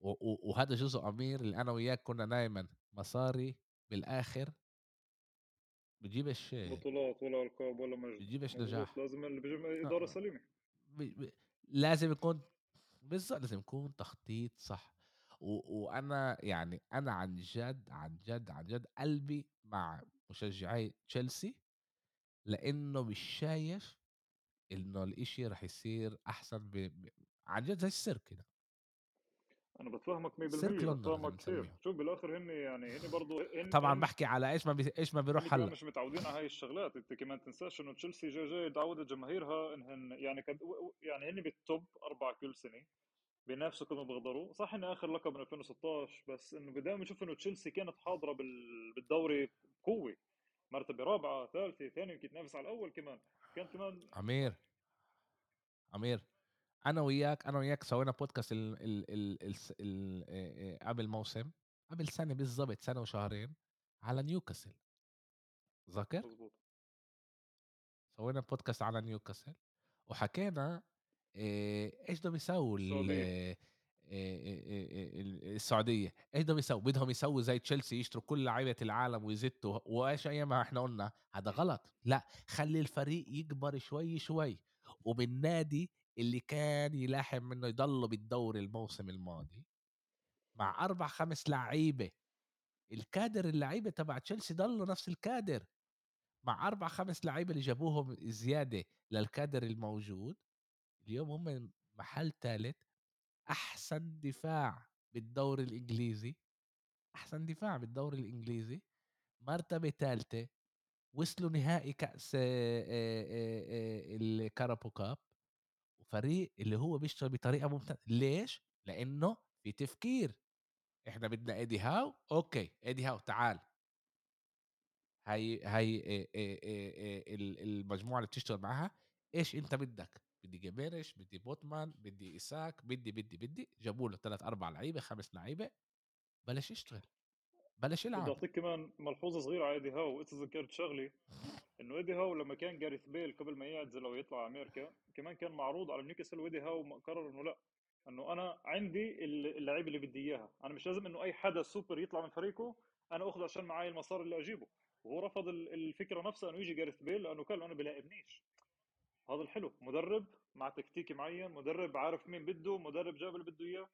وهذا جزء أمير اللي أنا وياك كنا دايمًا مصاري بالآخر بيجيبش بطولات ولا القاب ولا مجد بيجيبش مزبوط نجاح. لازم اللي بيجيب آه، إدارة آه. سليمة. ب... ب... لازم يكون بالضبط لازم يكون تخطيط صح. و... وأنا يعني أنا عن جد عن جد عن جد قلبي مع مشجعي تشيلسي لأنه مش شايف إنه الإشي رح يصير أحسن ب... ب... عن جد زي السيرك أنا بتفهمك 100% سيرك لندن لازم بتفهمك كثير شوف بالآخر هن يعني هن برضه هن طبعا هن بحكي على إيش ما بي... إيش ما بيروح هلأ. مش متعودين على هاي الشغلات. أنت كمان تنساش إنه تشيلسي جاي جاي تعودت جماهيرها انهن يعني كد يعني هن بال top أربع كل سنة. بينافسوا كانوا بيقدروا صح إنه آخر لقب من 2016 بس إنه بدايما نشوف إنه تشيلسي كانت حاضرة بال... بالدوري بقوة. مرتبة رابعة ثالثة ثانية يمكن تنافس على الأول كمان. كان كمان عمير عمير أنا وياك أنا وياك سوينا بودكاست ال ال ال ال ال ال قبل موسم قبل سنة بالضبط سنة وشهرين على نيوكاسل. ذاكر مظبوط. سوينا بودكاست على نيوكاسل وحكينا إيش بدهم يسووا؟ السعودية. إيه، ال- السعودية. إيش بدهم يسووا؟ بدهم يسووا زي تشيلسي يشتروا كل لعيبة العالم ويزتوا وإيش أيامها إحنا قلنا؟ هذا غلط. لا خلي الفريق يكبر شوي شوي. وبالنادي اللي كان يلاحم منه يضل بالدوري الموسم الماضي مع أربع خمس لعيبة. الكادر اللعيبة تبع تشيلسي ضلوا نفس الكادر. مع أربع خمس لعيبة اللي جابوهم زيادة للكادر الموجود اليوم هم محل ثالث أحسن دفاع بالدوري الإنجليزي أحسن دفاع بالدوري الإنجليزي مرتبة ثالثه وصلوا نهائي كأس الكاراباو cup وفريق اللي هو بيشتغل بطريقة ممتازة. ليش؟ لأنه في تفكير. إحنا بدنا إيدي هاو okay إيدي هاو تعال. هاي هاي ال- المجموعة اللي بتشتغل معاها إيش أنت بدك؟ بدي جيماريش بدي بوتمان بدي إيساك بدي بدي بدي. جابوا له ثلاث أربع لعيبة خمس لعيبة. بلش يشتغل. بلش بدي يلعب أعطيك كمان ملحوظة صغيرة على إيدي هاو. انت ذكرت شغله إنه إيدي هاو لما كان جاريث بيل قبل ما يعتزل أو يطلع على أمريكا كمان كان معروض على نيوكاسل وإيدي هاو قرر إنه لأ. إنه أنا عندي اللعيبة اللي بدي إياها. أنا مش لازم إنه أي حدا سوبر يطلع من فريقه أنا اخذ عشان معي المصاري اللي أجيبه. وهو رفض الفكرة نفسها إنه يجي جاريث بيل لأنه قال أنا بلزمنيش هذا الحلو مدرب مع تكتيك معين مدرب عارف مين بده مدرب جاب اللي بده إياه.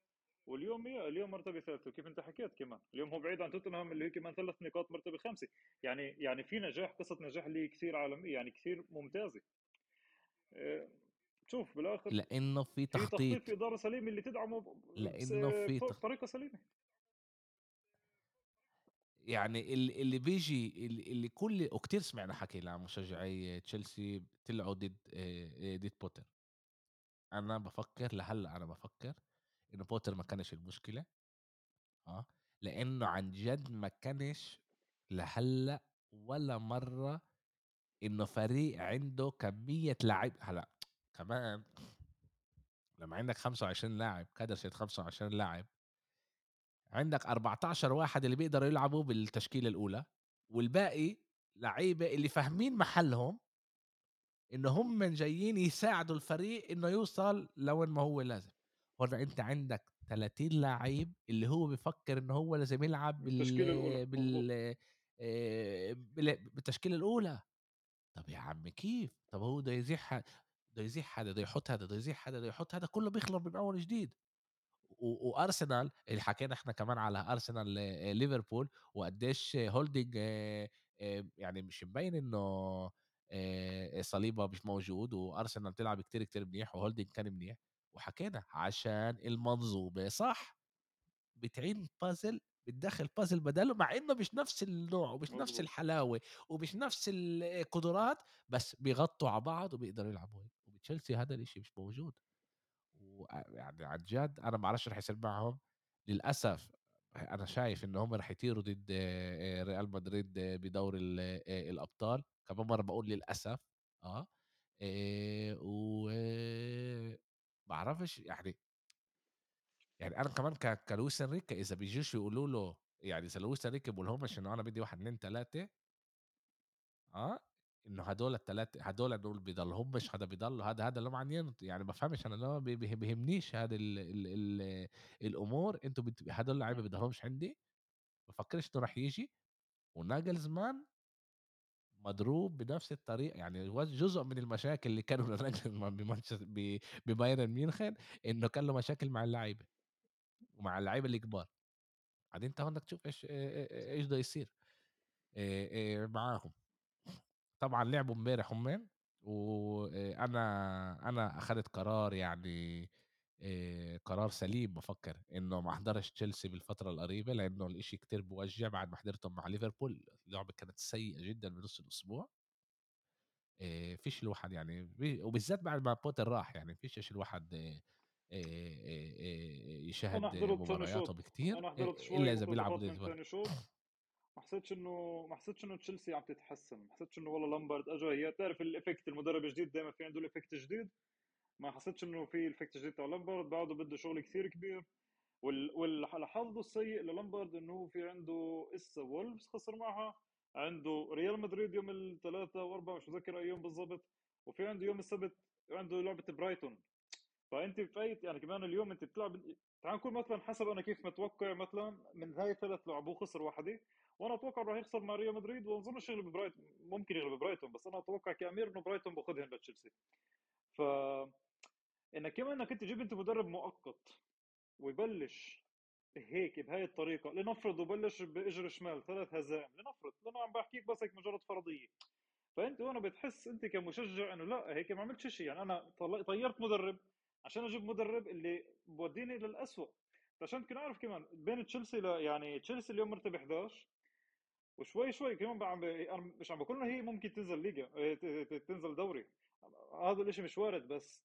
واليوم اليوم مرتبة ثالثة وكيف أنت حكيت كمان؟ اليوم هو بعيد عن توتنهام اللي هي كمان ثلاث نقاط مرتبة خامسة. يعني يعني في نجاح قصة نجاح اللي كثير عالمية يعني كثير ممتازة. إيه، شوف بالآخر لأنه في تخطيط تخطيط. في إدارة سليمة اللي تدعمه لأنه في تخطيط بطريقه سليمة. يعني ال- اللي بيجي اللي كل وكتير سمعنا حكي لمشجعي تشيلسي طلعوا ضد آه، آه، ضد بوتر. أنا بفكر لهلأ أنا بفكر إنه بوتر ما كانش المشكلة آه لأنه عن جد ما كانش لهلأ ولا مرة إنه فريق عنده كمية لعيب. هلأ كمان لما عندك 25 لاعب كادر 25 لاعب عندك 14 واحد اللي بيقدروا يلعبوا بالتشكيلة الأولى والباقي لعيبة اللي فاهمين محلهم انه هم جايين يساعدوا الفريق إنه يوصل لوين ما هو لازم. هنا أنت عندك 30 لعيب اللي هو بفكر إنه هو لازم يلعب بال بال آه، بال- بالتشكيلة الأولى. طب يا عم كيف؟ طب هو بده يزيح بده يزيح هذا بده يحط هذا بده يزيح هذا بده يحط هذا كله بيخلط من أول جديد. وارسنال اللي حكينا إحنا كمان على ارسنال ليفربول وقديش holding آه، آه، يعني مش مبين إنه آه، صليبة مش موجود وارسنال بتلعب كتير كتير منيح وهولدنج كان منيح وحكينا عشان المنظومة صح؟ بتعين بازل بتدخل بازل بداله مع إنه مش نفس النوع ومش نفس الحلاوة ومش نفس القدرات بس بيغطوا على بعض وبيقدروا يلعبوا وبتشيلسي هذا الإشي مش موجود. ويعني عن جد أنا ما بعرفش رح يصير معهم للأسف أنا شايف ان هم رح يطيروا ضد آه، ريال مدريد آه، بدور ال- آه، الأبطال. كمان مرة بقول للأسف آه و آه، بعرفش يعني يعني أنا كمان كلويس انريكي إذا بيجيش يقولوا له يعني إذا لويس انريكي بيقول لهمش انه أنا بدي واحد اثنين ثلاثة آه إنه هدول الثلاثه هدول دول بيضلهمش هذا بيضل هذا هذا اللي معنيين يعني بفهمش أنا لا بي- بيهمنيش هذا ال ال ال الأمور أنتوا. هدول اللعيبة. بيضلهمش عندي بفكرش إنه راح يجي وناجلزمان مضروب بنفس الطريقة يعني جزء من المشاكل اللي كانوا بمانشس ب ببايرن ميونخن إنه كان له مشاكل مع اللعيبة ومع اللعيبة الكبار، بعدين أنت هون تشوف إيش إيش بده يصير معاهم. طبعًا لعبوا امبارح همّ وأنا أنا أخدت قرار يعني قرار سليم بافكّر إنه ما أحضرش تشيلسي بالفترة القريبة، لإنه الإشي كتير بيوجّع بعد ما حضرتهم مع ليفربول، اللعبة كانت سيئة جدًا بنُص الأسبوع. آآ فيش الواحد يعني وبالذات بعد ما بوتر راح يعني فيش إيش الواحد يشاهد حضرت ثاني مبارياتهم شوط كتير أنا إ حضرت شوي إلا إذا بيلعبوا ضد ما حسيتش انه ما حسيتش إنه تشيلسي عم تتحسن. ما حسيتش إنه والله لامبارد اجى هي تعرف ال effect المدرب الجديد دائما في عنده ال effect الجديد ما حسيتش إنه في ال effect الجديد تاع لامبارد. بعده بده شغل كثير كبير. وال والحظ السيء للامبارد إنه في عنده إسا وولفز خسر معها. عنده ريال مدريد يوم الثلاثاء واربعاء مش متذكر أي يوم بالضبط. وفي عنده يوم السبت عنده لعبة برايتون. فأنت في يعني كمان اليوم أنت بتلعب تعال نقول مثلا حسب أنا كيف متوقع. مثلا من هاي ثلاث لعب هو خسر واحدة. وأنا أتوقع راح يخسر مع ريال مدريد وما اظنش يغلب برايتون ممكن يغلب برايتون بس أنا أتوقع كأمير إنه برايتون باخذهم لتشيلسي ف إنك كمان إنك أنت تجيب أنت مدرب مؤقت ويبلش هيك بهاي الطريقة لنفرض وبلش باجر شمال ثلاث هزائم لنفرض لأنه عم بحكيك بس هيك مجرد فرضية فأنت هون بتحس أنت كمشجع إنه لا هيك ما عملتش شيء يعني أنا طيرت مدرب عشان أجيب مدرب اللي بوديني للأسوأ عشان تكون عارف كمان بين تشيلسي. يعني تشيلسي اليوم مرتبة 11 وشوي شوي كمان عم. أنا مش عم بقول هي ممكن تنزل ليجا إيه، تنزل دوري. هذا الإشي مش وارد بس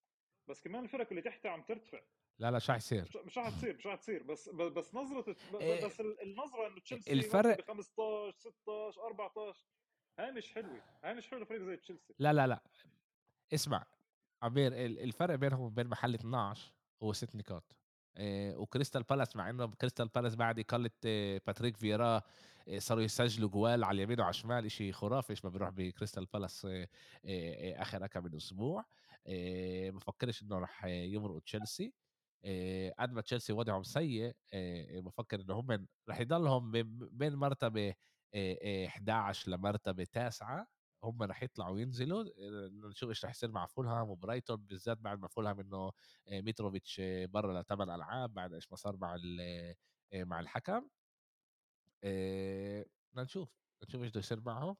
بس كمان الفرق اللي تحتها عم ترتفع. لا لا مش حيصير مش رح تصير مش رح تصير. بس بس نظرة إيه. بس النظرة إنه تشيلسي الفرق ب 15 16 14 هاي مش حلوة. هاي مش حلوة فريق زي تشيلسي. لا لا لا. اسمع عبير الفرق بينهم وبين محل 12 هو ست نقاط. وكريستال بالاس مع إنه كريستال بالاس بعد إقالة باتريك فيرا صاروا يسجلوا جوال على اليمين وعلى الشمال شيء خرافي إيش ما بيروح بكريستال بالاس آخر كم من أسبوع. بفكرش إنه راح يمرقوا تشيلسي. قد ما تشيلسي وضعهم سيء بفكر إنه هم راح يضلهم بين مرتبة 11 لمرتبة تاسعة. هم رح يطلعوا ينزلوا نشوف إيش رح يصير مع فولهام وبرايتون بالذات بعد ما فولهام إنه ميتروفيتش برا لثمان ألعاب بعد إيش ما صار مع مع الحكم. بدنا نشوف نشوف إيش بده يصير معهم.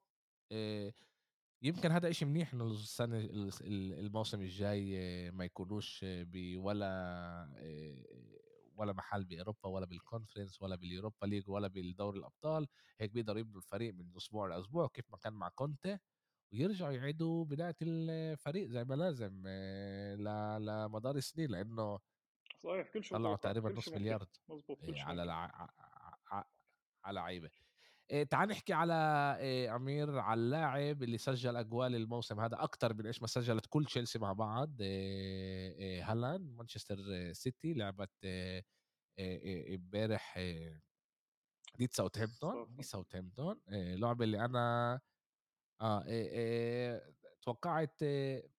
يمكن هذا إشي منيح إنه السنة الموسم الجاي ما يكونوش بولا محل بأوروبا ولا بال Conference ولا بال Europa League ولا بالدوري الأبطال. هيك بيقدروا يبنوا الفريق من أسبوع لأسبوع كيف ما كان مع كونتي ويرجعوا يعيدوا بداية الفريق زي ما لازم لمدار السنين لأنه صحيح كل شيء طلعوا تقريبا نص مليار. مزبوط كل شيء على. على لعيبة. إيه تعال نحكي على إيه أمير على اللاعب اللي سجل أجوال الموسم هذا أكثر من إيش ما سجلت كل تشيلسي مع بعض إيه إيه هالاند مانشستر سيتي لعبت امبارح إيه ضد ساوثهامبتون ضد ساوثهامبتون إيه لعبة اللي أنا آه إيه إيه توقعت إيه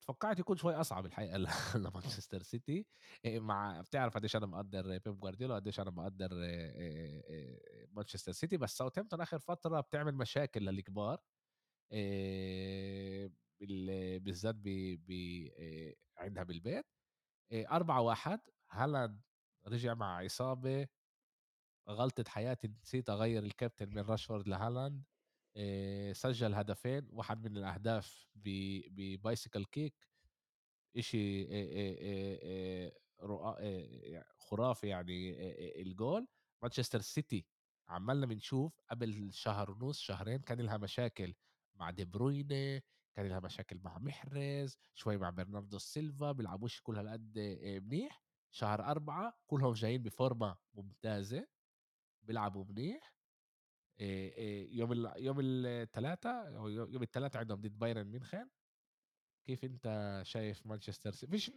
توقعت يكون شوي أصعب الحقيقة لمانشستر [LAUGHS] سيتي. مع بتعرف قديش أنا مقدر بيب جوارديولا قديش أنا مقدر مانشستر سيتي. بس ساوثهامبتون آخر فترة بتعمل مشاكل للكبار بالذات عندها بالبيت. أربعة واحد هالاند رجع مع إصابة. غلطة حياتي نسيت أغير الكابتن من راشفورد لهالاند. سجل هدفين واحد من الأهداف ب bicycle kick إشي خرافي يعني الجول مانشستر سيتي عمالنا بنشوف قبل شهر ونص شهرين كان لها مشاكل مع دي بروينة كان لها مشاكل مع محرز شوي مع برناردو سيلفا بيلعبوش كل هالقد منيح. شهر أربعة كلهم جايين بفورمة ممتازة بيلعبوا منيح. يوم يوم الثلاثاء أو يوم الثلاثاء عندهم ضد بايرن ميونخن كيف أنت شايف مانشستر سيتي فيش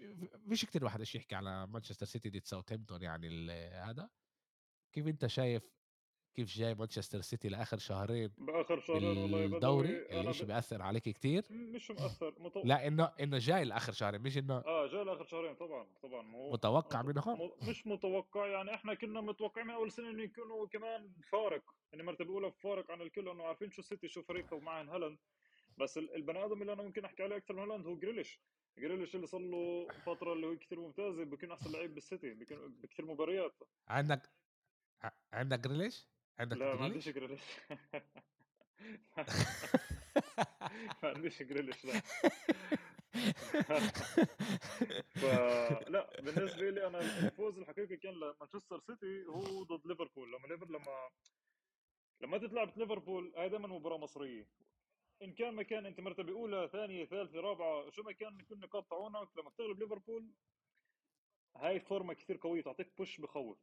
فيش كثير واحد يحكي على مانشستر سيتي ضد ساوثهامبتون يعني هذا؟ كيف أنت شايف كيف جاي مانشستر سيتي لآخر شهرين باخر شهرين والله الاشي ب... بياثر عليك كتير؟ مش مأثر متو... لا إنه إنه جاي لآخر شهرين مش إنه آه جاي لآخر شهرين طبعا طبعا مو متوقع مت... منهم م... مش متوقع يعني إحنا كنا متوقعين من أول سنة إنه يكونوا كمان فارق يعني مرتبه اولى فارق عن الكل إنه عارفين شو السيتي شو فريقه ومعهم هالاند. بس البني آدم اللي أنا ممكن أحكي عليه أكثر من هالاند هو جريليش. جريليش اللي صار له فترة اللي هو كثير ممتازه بيكون أحسن لعيب بالسيتي بيكون بكثير مباريات. عندك عندك جريليش؟ عندك لا ما عنديش جريليش. [LAUGHS] [LAUGHS] ما عنديش جريليش لا. [LAUGHS] فلا بالنسبة لي أنا الفوز الحقيقي كان لمانشستر سيتي هو ضد ليفربول لما ليفر لما لما تغلب ليفربول هاي دائما مباراة مصيرية. إن كان مكان أنت مرتبة أولى ثانية ثالثة رابعة شو ما كان كل نقاط تعونك لما تغلب ليفربول هاي فورمة كثير قوية تعطيك push بخوف.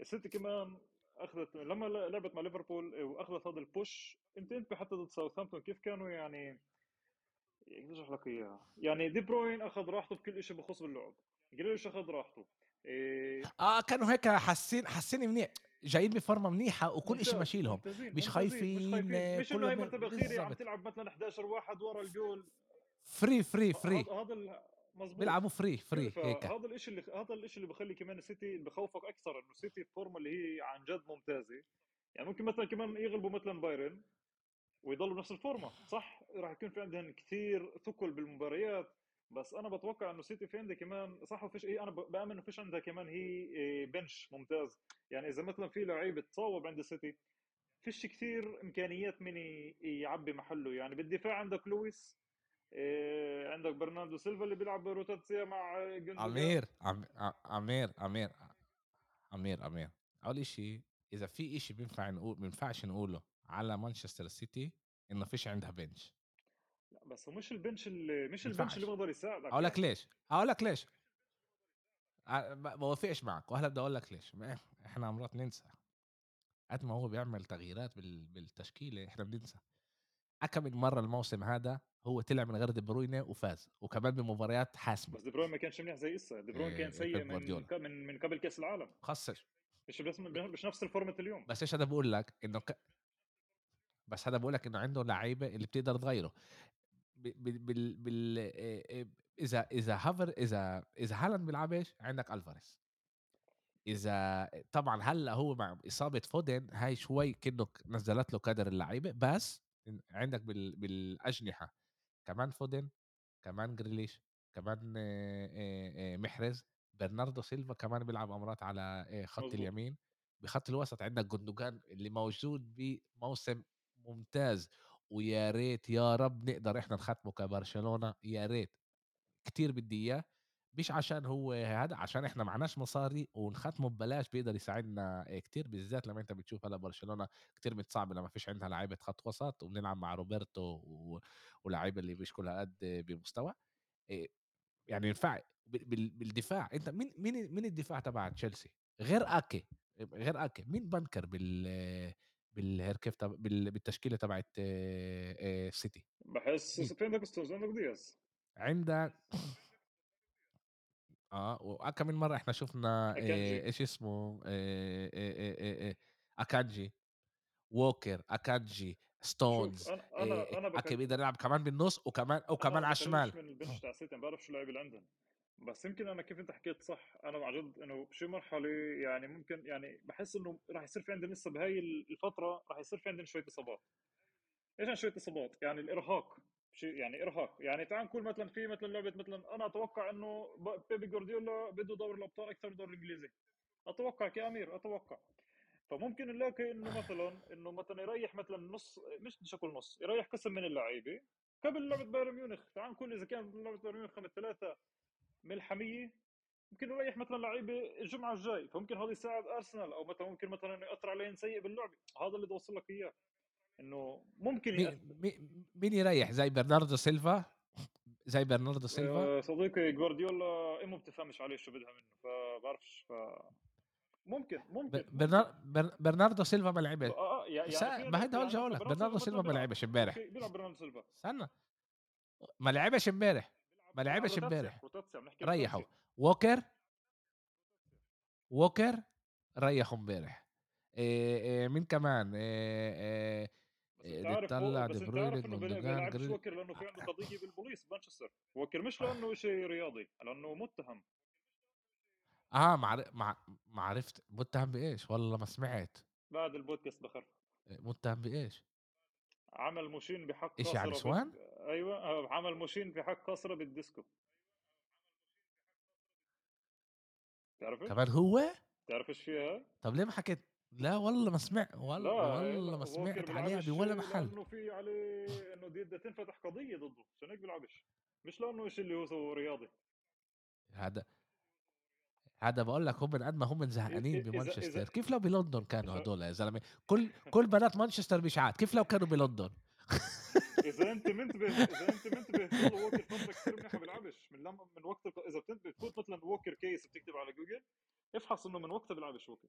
السيتي كمان أخذت لما لعبت مع ليفربول وأخذت هذا ال push أنت أنت حتى ضد ساوثهامبتون كيف كانوا يعني؟ كيف اشرح لك إياها. يعني دي بروين أخذ راحته بكل شيء بخص باللعب. جريليش أخذ راحته. إيه. آه كانوا هيك حاسين حاسين منيح جايين بفورمة منيحة وكل شيء ماشي لهم مش خايفين مش خايفين مش إنه هي مرتبه اخيره عم تلعب مثلا 11 واحد ورا الجول. free free free هذا مظبوط. بيلعبوا free free هيك. هذا الشيء اللي هذا الشيء اللي بخلي كمان السيتي اللي بخوفك أكثر إنه السيتي الفورمه اللي هي عن جد ممتازة. يعني ممكن مثلا كمان يغلبوا مثلا بايرن ويضلوا بنفس الفورمة صح؟ راح يكون في عندهم كثير ثقل بالمباريات بس أنا بتوقع إنه سيتي في عندها كمان صح وفيش هي أنا بأمن إنه فيش عندها كمان هي bench ممتاز. يعني إذا مثلا في لعيب تصاوب عند السيتي فيش كثير إمكانيات من يعبي محله. يعني بالدفاع عندك لويس إيه عندك برناردو سيلفا اللي بيلعب רוטציה مع عمير عمير عمير عمير عمير أول شيء إذا في شيء بينفع نقول بينفعش نقوله على مانشستر سيتي إنه فيش عندها بنش. لا بس هو مش البنش اللي مش البنش اللي بيقدر يساعدك أقول لك يعني. ليش؟ أقول لك ليش بوافقش معك. وهلا بدي أقول لك ليش إحنا مرات ننسى. قد ما هو بيعمل تغييرات بالتشكيلة إحنا بننسى. من مرة الموسم هذا هو طلع من غير دي بروينة وفاز وكمان بمباريات حاسمة. بس دي بروين ما كانش منيح زي اسا دي بروين كان إيه، سيء من من من قبل كأس العالم. خسر. مش بس مش نفس الفورمة اليوم. بس إيش هذا بقول لك؟ إنه ك... بس هذا بقول لك إنه عنده لعيبة اللي بتقدر تغيره. بال بال, بال... إذا إذا هافر إذا إذا هالاند بيلعبش عندك ألفاريز. إذا طبعا هلأ هو مع إصابة فودن هاي شوي كأنه نزلت له كادر اللعيبة بس عندك بال... بالأجنحة كمان فودن كمان جريليش كمان محرز برناردو سيلفا كمان بيلعب امرات على خط مزبوط. اليمين. بخط الوسط عندك جندوجان اللي موجود بموسم ممتاز. ويا ريت يا رب نقدر إحنا نختمه كبرشلونة يا ريت. كتير بدي إياه. مش عشان هو هذا عشان إحنا معناش مصاري ونختمه ببلاش بيقدر يساعدنا كتير بالذات لما أنت بتشوف هلأ برشلونة كتير متصعبه لما فيش عندها لعيبة خط وسط وبنلعب مع روبرتو و... ولاعيبه اللي مش كلها قد بمستوى. يعني ينفع بالدفاع. أنت مين مين مين الدفاع تبع تشيلسي؟ غير آكي. غير آكي. مين بنكر بال بالهيركيف تبع بالتشكيلة تبعت سيتي؟ بحس في عندك ستونز عندك دياز. عندك آه واكا من مرة إحنا شفنا إيش اسمه؟ إيه إيه إيه أكانجي ووكر أكانجي ستونز أنا أنا أنا اكي بيقدر يلعب كمان بالنص وكمان وكمان على الشمال من [LAUGHS] البنش تاع سيتي ما بعرف شو اللعيبه اللي عندهم بس يمكن أنا كيف أنت حكيت صح أنا عن جد إنه بشي مرحلة يعني ممكن يعني بحس إنه راح يصير في عندنا لسه بهاي الفترة راح يصير في عندنا شوية إصابات. إيش عن شوية إصابات؟ يعني الإرهاق. شيء يعني إرهاق. يعني تعال نقول مثلا في مثلا لعبة مثلا أنا أتوقع إنه بيبي جوارديولا بده دوري الأبطال أكثر من الدوري الإنجليزي. أتوقع كامير أتوقع. فممكن نلاقي إنه مثلا إنه مثلا يريح مثلا نص مش بشكل نص يريح قسم من اللعيبة. قبل لعبة بايرن ميونخ تعال نقول إذا كان لعبة بايرن ميونخ خمس ثلاثة ملحمية ممكن يريح مثلا لعيبة الجمعة الجاي. فممكن هذا يساعد أرسنال أو مثلا ممكن مثلا يأثر عليهم سيء باللعبه هذا اللي بوصل لك إياه. إنه ممكن مين يريح؟ زي برناردو سيلفا؟ زي برناردو سيلفا؟ آه، صديقي جوارديولا امه بتفهمش عليه شو بدها منه فبعرفش ف ممكن ممكن برنار... برناردو سيلفا ما لعبش آه آه يعني سا... ما هيدا ارجع أقول لك برناردو سيلفا ما لعبش امبارح. بيلعب برناردو سيلفا. استنى. ما لعبش امبارح. ما لعبش امبارح. ريحوا. ووكر؟ ووكر ريحوا امبارح. آآ مين كمان؟ آآ بس دي بتطلّع دي بس بروين جوندوجان جريل ووكر لأنه في عنده قضيه بالبوليس بمانشستر ووكر مش لأنه شيء رياضي لأنه متهم آه ما ما ما عرفت متهم بإيش؟ والله ما سمعت بعد البودكاست بخرف آآ متهم بإيش؟ عمل مشين بحق إشي على النسوان؟ الد... أيوه آه، عمل مشين بحق قاصره بالديسكو كمان تعرفش؟ هو؟ تعرف إيش فيها؟ طب ليه ما حكيت لا والله ما سمعت وال لا والله لا ما سمعت عليها بولا محل. لأنه في عليه إنه بدها تنفتح قضية ضده عشان هيك بيلعبش مش لأنه شيء اللي هو رياضي. هذا هذا باقول لك هم من قد ما هم زهقانين بمانشستر، كيف لو بلندن كانوا هدول يا زلمة؟ كل كل بنات مانشستر بشعات، كيف لو كانوا بلندن؟ [LAUGHS] إذا أنت منتبه إذا أنت منتبه والله ووكر فترة كثير منيحة بيلعبش من لما من وقت إذا بتنتبه بتفوت مثلا ووكر كيس بتكتب على جوجل افحص إنه من وقتها بيلعبش ووكر.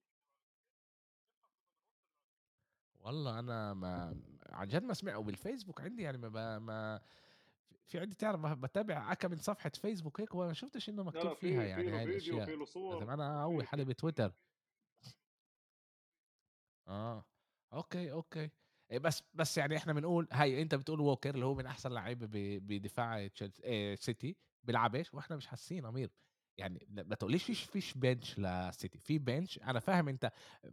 والله أنا ما عن جد ما سمع وبالفيسبوك عندي يعني ما ب ما في عندي تعرف باتابع أكا من صفحة فيسبوك هيك وما شُفتش لا مكتوب فيها في في يعني هاي صور. لازم أنا أقوي في حالي بتويتر. [LAUGHS] آه، أوكي، أوكي. آآ بس بس يعني إحنا بنقول هاي أنت بتقول Walker اللي هو من أحسن لعيبة ب بدفاع آآ سيتي بيلعبش وإحنا مش حاسين أمير، يعني ما تقوليش فيش bench لسيتي، في bench أنا فاهم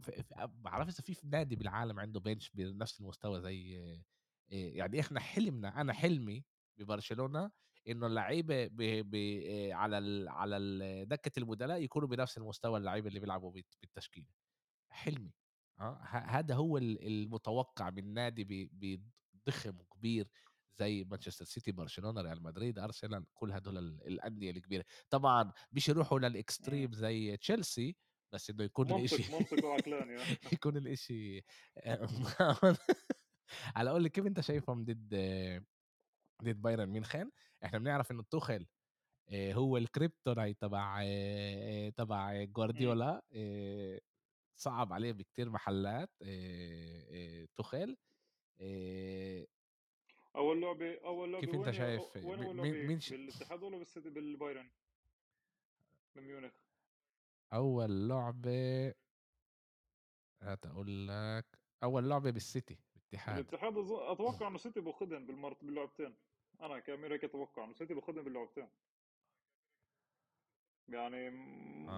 ف ما إذا في نادي بالعالم عنده بنش بنفس المستوى زي آآ يعني إحنا حلمنا أنا حلمي ببرشلونة إنه اللعيبة ب ب آآ على ال على ال دكة البدلاء يكونوا بنفس المستوى اللعيبة اللي بيلعبوا بالت بالتشكيلة، حلمي. آه، ه هذا هو ال المتوقع من نادي بضخم وكبير زي مانشستر سيتي، برشلونة، ريال مدريد، أرسنال، كل هدول ال الأندية الكبيرة، طبعًا مش يروحوا مم. للإكستريم زي تشيلسي، بس إنه يكون آه. [LAUGHS] [LAUGHS] يكون الإشي آآ [LAUGHS] على قُل لي كيف أنت شايفهم ضد ضد بايرن ميونخ؟ إحنا بنعرف إنه توخيل آآ هو ال kryptonite تبع آآ تبع مم. جوارديولا صعب عليه بكتير محلات توخيل اول لعبه اول لعبه كيف يا شايف وين اول مين لعبه مين ش بالاتحاد ولا بالسيتي بالبايرن؟ بميونخ أول لعبة هات أقول لك أول لعبة بالسيتي بالاتحاد. أظ- أتوقع إنه سيتي باخذهم بالمرت باللعبتين. أنا كأمير هيك أتوقع إنه سيتي باخذهم باللعبتين. يعني م-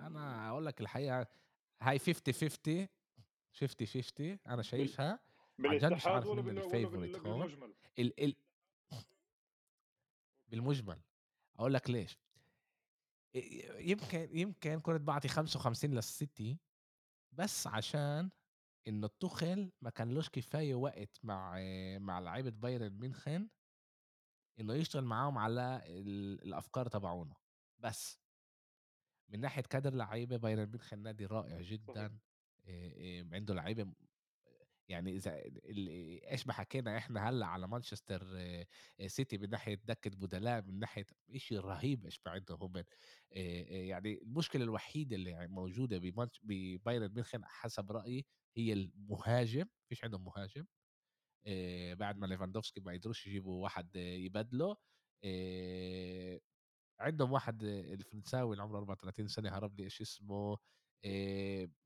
أنا أقول لك الحقيقة هاي 50 50 50 50 أنا بال شايفها عن جد مش بالاتحاد عارف ولا مين ال favorite هون بالمجمل. ال ال بالمجمل. أقول لك ليش. يمكن يمكن كنت باعطي 55 للسيتي بس عشان إنه توخيل ما كانلوش كفاية وقت مع مع لعيبة بايرن ميونخن إنه يشتغل معاهم على ال الأفكار تبعونه، بس من ناحية كادر لعيبة بايرن ميونخن نادي رائع جدًا، عنده لعيبة م يعني إذا ال إيش ما حكينا إحنا هلّأ على مانشستر سيتي من ناحية دكة بدلاء، من ناحية إشي رهيب إيش ما عندهم هم، يعني المشكلة الوحيدة اللي موجودة بمانش ببايرن ميونخن حسب رأيي هي المهاجم، فيش عندهم مهاجم. بعد ما ليفاندوفسكي ما قدروش يجيبوا واحد يبدله عندهم واحد الفرنساوي اللي عمره 34 سنة هرب لي إيش اسمه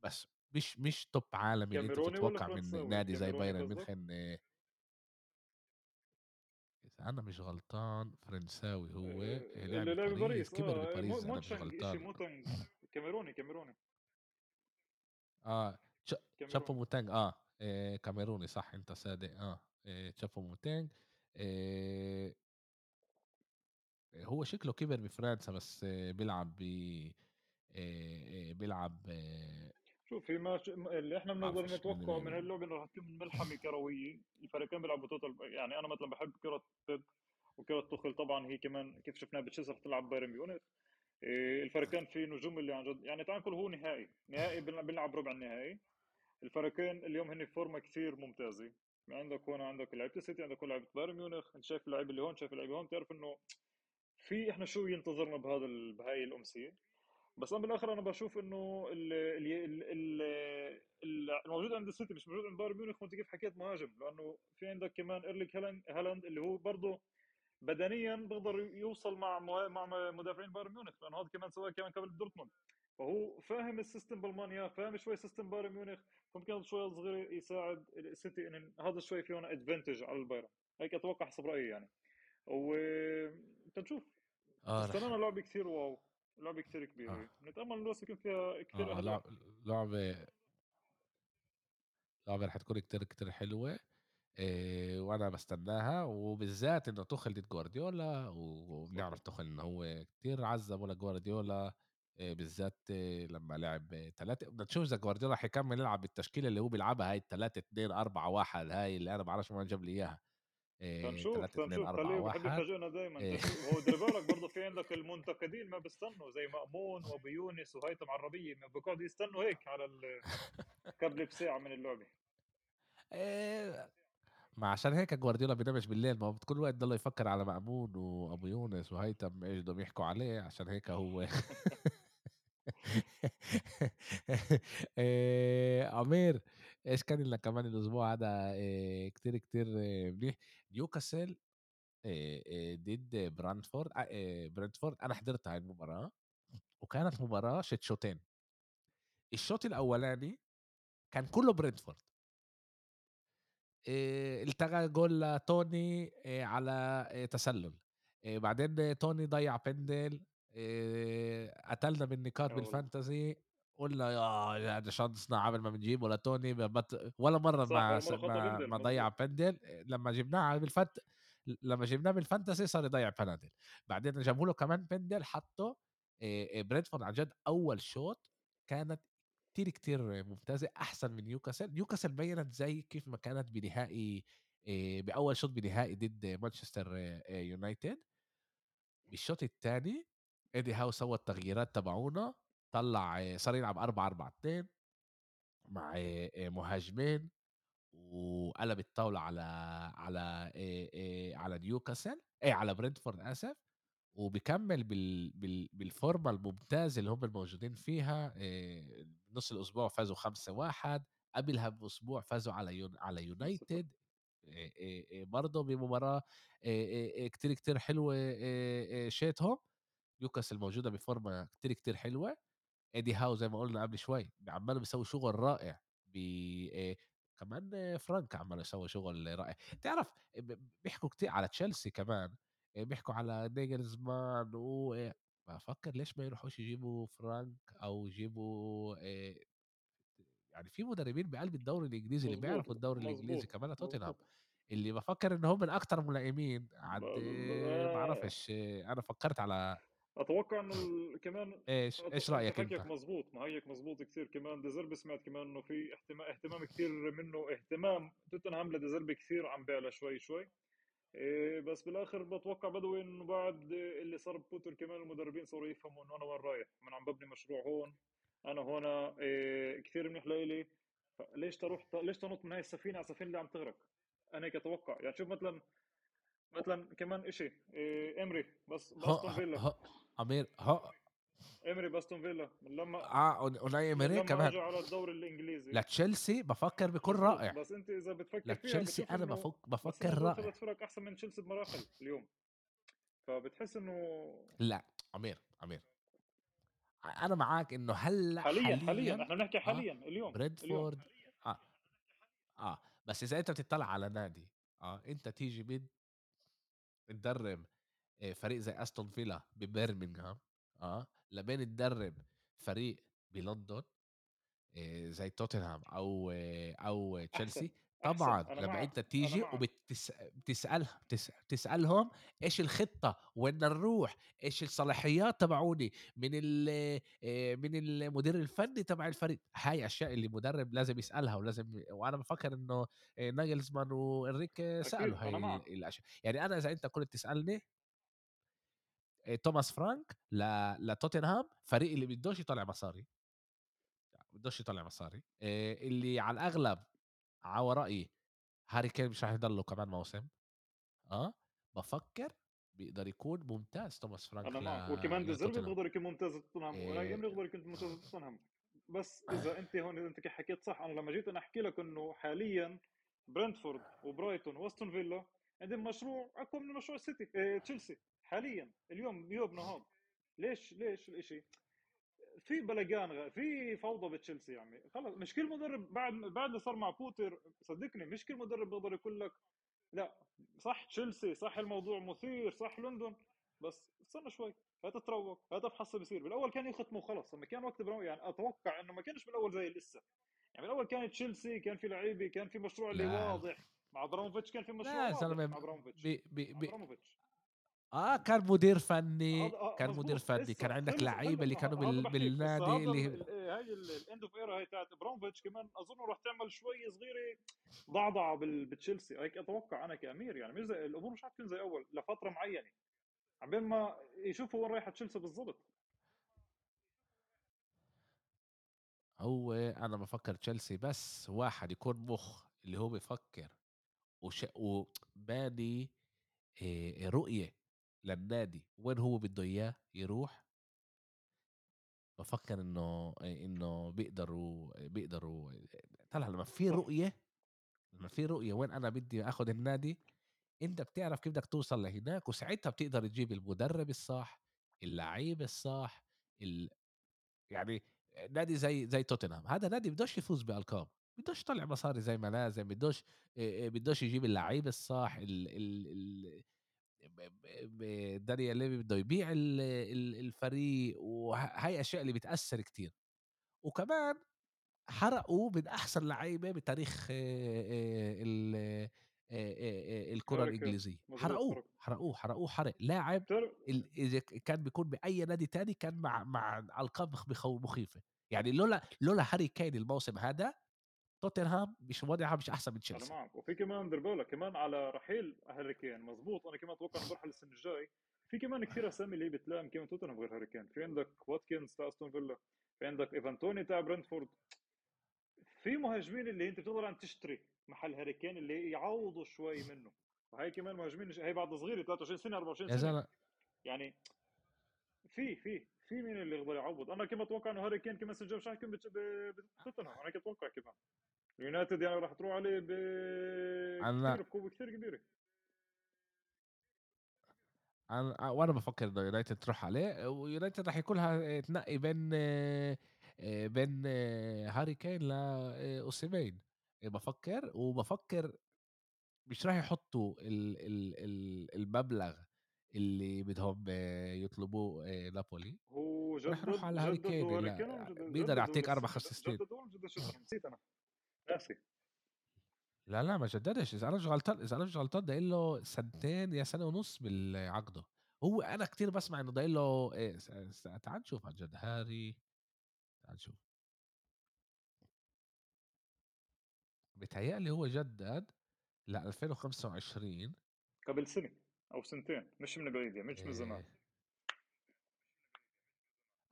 بس مش مش top عالمي اللي ولا بتتوقع من نادي زي بايرن ميونخن آآ إذا أنا مش غلطان فرنساوي هو آه، اللي لعب بباريس كبر آه بباريس إذا أنا مش غلطان. كاميروني كاميروني. آه تش تشابو موتانج آه آآ كاميروني صح أنت صادق آه آآ تشابو موتانج هو شكله كبر بفرنسا بس بيلعب ب بيلعب شوف في ما اللي إحنا بنقدر نتوقعه من هاللعبة انه راح تكون ملحمة كروية. الفريقين بيلعبوا total يعني أنا مثلا بحب كرة Pep وكرة توخيل طبعا هي كمان كيف شفناها بتشيلسي رح تلعب بايرن ميونخ. إيه، الفريقين في نجوم اللي عن جد يعني تعال نقول هو نهائي. نهائي بنلعب ربع النهائي. الفريقين اليوم هن فورمة كثير ممتازة. عندك هون عندك لعيبة السيتي عندك هون لعيبة بايرن ميونخ انت شايف اللعيبه اللي هون شايف اللعيبه هون. بتعرف إنه في إحنا شو ينتظرنا بهذا ال- بهاي الأمسية؟ بس أنا بالآخر أنا بشوف إنه ال ال ال ال ال- الموجود عند السيتي مش موجود عند بايرن ميونخ وانت كيف حكيت مهاجم لأنه في عندك كمان ايرلينج هالاند اللي هو برضه بدنيا بيقدر يوصل مع مع مدافعين بايرن ميونخ لأنه هذا كمان سواء كمان قبل دورتموند. فهو فاهم ال system بألمانيا فاهم شوي system بايرن ميونخ فممكن شوي صغير يساعد السيتي إن هذا شوي في هنا advantage على البايرن. هيك أتوقع حسب رأيي يعني. وتنشوف آه استنانا رح. لعبه كثير واو. لعبة كثير كبيرة. نتأمل انه يكون فيها كثير آه أهداف. لعب لعبة لعبة رح تكون كتير كتير حلوة إيه وأنا بستناها وبالذات إنه تخل ضد جوارديولا وبنعرف تخل إنه هو كتير عذب ولا جوارديولا إيه بالذات إيه لما لعب ثلاثة بدنا نشوف إذا جوارديولا حيكمل يلعب بالتشكيلة اللي هو بيلعبها هاي الثلاثة اثنين أربعة واحد هاي اللي أنا بعرفش وين جاب لي إياها. إيه تنشوف 3 2 تنشوف. 4 خليه بحب 1 يفاجئنا دائما إيه. هو دير بالك برضه في عندك المنتقدين ما بيستنوا زي مأمون وابو يونس وهيثم عربية ما بيقعدوا يستنوا هيك على ال- [LAUGHS] قبل بساعه من اللعبة. إيه ما عشان هيك جوارديولا بينامش بالليل. ما هو كل وقت ضل يفكر على مأمون وأبو يونس وهيثم إيش بدهم يحكوا عليه عشان هيك هو [LAUGHS] [LAUGHS] آآ عمير إيش كان لنا كمان الأسبوع؟ هذا آآ كتير، كتير آه، منيح، نيوكاسل ضد برانتفورد آآ برنتفورد أنا حضرت هاي المباراة، وكانت مباراة شت شوطين، الشوط الأولاني كان كلّه برنتفورد. التغى جول لتوني على تسلل، بعدين توني ضيّع بندل قتلنا آه والله بالفانتزي، قُلنا ياه ده شانسنا قبل ما بنجيبه لتوني ب بت ولا صح ما ولا مرة ما بندل ما ضيّع بندل، لمّا جبناه على بال fant لمّا جبناه بال fantasy صار يضيّع بنادل، بعدين جابوا له كمان بندل حطّه آآ برينتفورد عن جد أول شوط كانت كتير، كتير ممتازة، أحسن من نيوكاسل، نيوكاسل بيّنت زي كيف ما كانت بنهائي آآ بأول شوط بنهائي ضد مانشستر يونايتد، بالشوط التاني إيدي هاو سوى التغييرات تبعونه، طلّع صار يلعب 4-4-2 مع آآ مهاجمين، وقلب الطاولة على على على نيوكاسل آآ على برنتفورد آسف. وبيكمّل بال بال بالفورمة الممتازة اللي هم الموجودين فيها نُص الأسبوع فازوا 5-1 قبلها بأسبوع فازوا على يون على يونايتد برضه آآ كتير، كتير آآ شاتهم، نيوكاسل موجودة بفورمة كتير، كتير حلوة. إيدي هاو زي ما قُلنا قبل شوي عمّاله بيسوي شغل رائع ب آآ كمان فرانك عمّاله يسوي شغل رائع، تعرف بيحكوا كتير على تشيلسي كمان بيحكوا على ناجلزمان و آآ بافكّر ليش ما يروحوش يجيبوا فرانك أو يجيبوا يعني في مدربين بقلب الدوري الإنجليزي اللي بيعرفوا الدوري الإنجليزي مزبوط كمان توتنهام، اللي بافكّر إن هم من أكتر ملائمين ب- ما ب- باعرفش أنا فكّرت على أتوقع إنه. كمان إيش، أت... إيش أنت؟ حكيك مزبوط ما هيك مزبوط كثير كمان ديزربي سمعت كمان إنه في اهتمام اهتمام كثير منه اهتمام توتنهام لديزربي كثير عم بيعلى شوي شوي. إيه بس بالآخر بتوقع بدوي إنه بعد اللي صار بوتر كمان المدربين صاروا يفهموا إنه أنا وين رايح. من عم ببني مشروع هون أنا هون إيه كثير منيح لإلي. ليش تروح ليش تنط من هاي السفينة؟ على السفينة اللي عم تغرق. أنا هيك أتوقع. يعني شوف مثلا مثلا كمان شيء إيه إمري باستون فيلا. ه عمير ه امري باستون فيلا من لما آه من إيمري لما كمان على الدوري الإنجليزي. لتشيلسي بافكّر بيكون مزبوط رائع، بس أنت إذا بتفكر لتشيلسي إنه بافك بس بافكّر نزلوا ثلاث رائع، فرق أحسن من تشيلسي بمراحل اليوم. فبتحس إنه لأ عمير، عمير أنا معاك إنه هلأ حاليا حاليا حاليًا إحنا بنحكي آه حاليا اليوم اليوم. برينتفورد آه، آه، بس إذا أنت بتطلع على نادي آه، أنت تيجي بت بتدرب. آآ فريق زي أستون فيلا ببرمنغهام آه، لبين تدرب فريق بلندن زي توتنهام أو أحسن تشيلسي، طبعًا أنا لمّا أنا تيجي معك وبتس بتسألها بتس بتسألهم إيش الخطة، وين نروح، إيش الصلاحيات تبعوني من ال من المدير الفني تبع الفريق، هاي أشياء اللي مدرب لازم يسألها ولازم وأنا بافكر إنه آآ ناجلزمان وإنريكي سألوا أكيد هاي أنا معك ال الأشياء، يعني أنا إذا أنت كنت تسألني آآ توماس فرانك ل لتوتنهام فريق اللي بدوش يطلّع مصاري. بدوش يطلّع مصاري. اللي على الأغلب على رأيي هاري كين مش راح يضل له كمان موسم. آه، بافكّر بيقدر يكون ممتاز توماس فرانك أنا معك وكمان لتوتنهام. بيقدر يكون ممتاز آآ امري بيقدر يكون ممتاز بتوتنهام بس إذا أنت هون إذا أنت حكيت صح أنا لما جيت أنا أحكي لك إنه حاليا برنتفورد وبرايتون وأستون فيلا عندهم مشروع أقوى من مشروع السيتي آه تشيلسي. حاليا اليوم يوم نهار ليش ليش الإشي؟ في بلجان غ- في فوضى بتشيلسي يعني خلص مش كل مدرب بعد بعد اللي صار مع بوتر صدقني مش كل مدرب بيقدر يقول لك لا. صح تشيلسي صح الموضوع مثير صح لندن بس استنى شوي. هتتروق هتفحص بيصير. بالأول كان يختموا خلص لما كان وقت برو يعني أتوقع إنه ما كانش بالأول زي لسه. يعني بالأول كان تشيلسي كان في لعيبة كان في مشروع اللي لا. واضح. مع ابراموفيتش كان في لا مشروع واضح. زلمه مع ابراموفيتش آه كان مدير فني هذا آه كان مدير فني كان عندك لعيبة اللي كانوا ه- هذا بال... بحكيك اسا بالنادي اللي ال- ال- هاي ال end of era هاي تاعت ابراموفيتش كمان أظن راح تعمل شوي صغيرة ضعضعه بال- بتشيلسي هيك أتوقع أنا كأمير يعني مش زي الأمور مش حتكون زي أول لفترة معينة. عبين ما يشوفوا وين رايحة تشيلسي بالضبط. هو أنا بفكر تشيلسي بس واحد يكون مخ اللي هو بفكر وش... وباني رؤية. للنادي وين هو بده إياه يروح؟ بفكر إنه إنه بيقدروا بيقدروا طلع لما في رؤية لما في رؤية وين أنا بدي اخذ النادي أنت بتعرف كيف بدك توصل لهناك وساعتها بتقدر تجيب المدرب الصح اللعيب الصح ال... يعني نادي زي زي توتنهام. هذا نادي بدوش يفوز بألقاب بدوش يطلع مصاري زي ما لازم بدوش بدوش يجيب اللعيب الصح ال... ال... ال... دانيال ليفي بده يبيع ال- ال- الفريق وهاي أشياء اللي بتأثر كتير. وكمان حرقوا من أحسن لعيبة بتاريخ ال- الكرة الإنجليزية. حرقوه حرق حرقوه حرقوه. حرق لاعب ال- إذا كان بيكون بأي نادي تاني كان مع مع القاب مخيفة. يعني لولا لولا هاري كين الموسم هذا توتنهام مش وضعها مش أحسن من أنا تشيلسي. معك وفي كمان دير بالك كمان على رحيل هاري كين مزبوط. أنا كمان أتوقع إنه برحل السنة الجاي. في كمان كثير أسامي اللي بتلام كمان توتنهام غير هاري كين في عندك واتكنز تاع أستون فيلا في عندك إيفان توني تاع برنتفورد. في مهاجمين اللي أنت بتقدر أن تشتري محل هاري كين اللي يعوضوا شوي منه. وهي كمان مهاجمين هي بعد صغيرة 23 سنة 24 يا سنة. زلمة. يعني في في في مين اللي يقدر يعوض؟ أنا كمان أتوقع إنه هاري كين كمان الجايه مش راح يكون بت- ب- بتوتنهام. أنا كنت أتوقع كمان. اليونايتد يعني راح تروح عليه ب كثير بقوة كثير كبيرة. أنا وأنا بفكر إنه يونايتد تروح عليه ويونايتد راح يكون لها تنقي بين آه، آه، بين آه، هاري كين لأوسيمين بفكر وبفكر مش راح يحطوا ال ال ال المبلغ اللي بدهم آه، يطلبوه آه، نابولي. هو راح يروح جدد على هاري كين بيقدر يعطيك أربع خمس سنين. [LAUGHS] نسيت أنا. ناسي لا لا ما جددش إذا أنا مش غلطان إذا أنا مش غلطان ده له سنتين يا سنة ونص بالعقده هو أنا كتير بسمع إنه ده له إيه س- س- تعال نشوف عن جد هاري تعال نشوف. بيتهيألي هو جدد ل 2025 قبل سنة أو سنتين مش من بعيد يعني مش من زمان. إيه.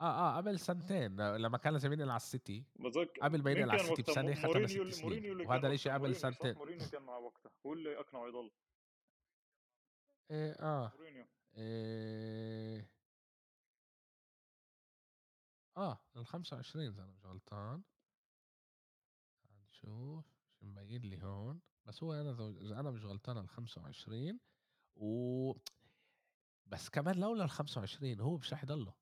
آه آه قبل سنتين لما كان لازم ينقل على السيتي بتذكر قبل ما ينقل على السيتي بسنة ختم مورينيو ست سنين. مورينيو اللي كان وهذا الاشي قبل سنتين. مورينيو كان معه وقتها. هو اللي أقنعه يضل. إيه آه. مورينيو إيه. آه ال 25 إذا أنا مش غلطان. نشوف شو مبين لي هون. بس هو أنا إذا أنا مش غلطان ال 25 و بس كمان لولا ال 25 هو مش رح يضله.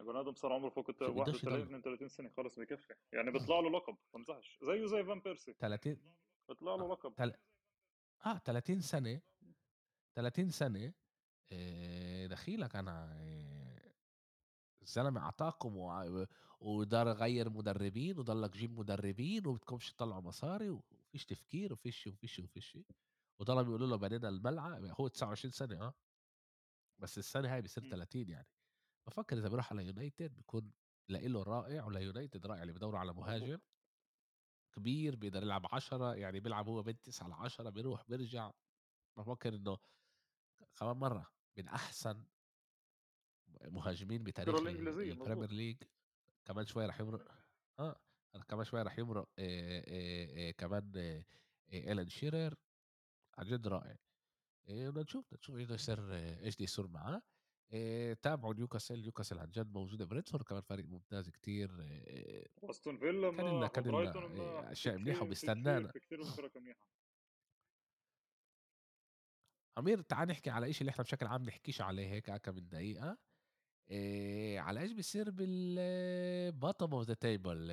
البني آدم صار عمره فوق الت- شو بدوش 31 يضله 32 سنة خلص بكفي. يعني بيطلع له لقب بمزحش زيه زي فان بيرسي. 30 بيطلع له آه. لقب. تل... آه 30 سنة. 30 سنة. إيه دخيلك أنا. إيه الزلمة أعطاكم ودار غير مدربين وضلك جيب مدربين وبتكونش تطلعوا مصاري وفيش تفكير وفيش وفيش وفيش وضلوا بيقولوا له بنينا الملعب هو 29 سنة آه. بس السنة هاي بيصير مم. 30 يعني. بفكر إذا بيروح على يونايتد بيكون لإله رائع ولا يونايتد رائع اللي بدوروا على مهاجم كبير بيقدر يلعب 10 يعني بيلعب هو بين 9 ل 10 بيروح بيرجع. بفكر إنه كمان مرة من أحسن مهاجمين بتاريخ البريمير ليج كمان شوية راح يمرق آه كمان شوية راح يمرق آه آه آه كمان آلان شيرر عن جد رائع. بدنا نشوف بدنا نشوف إيش يصير إيش بده يصير معاه. آه تابعوا نيوكاسل نيوكاسل عن جد موجودة. بريدفورد كمان فريق ممتاز كتير آه واستون فيلا كان لنا كان لنا اشياء منيحه وبيستنانا. في كثير فرق منيحة. أمير تعال نحكي على شيء اللي إحنا بشكل عام نحكيش عليه هيك كم من دقيقة. إيه على إيش بيصير بالbottom of the table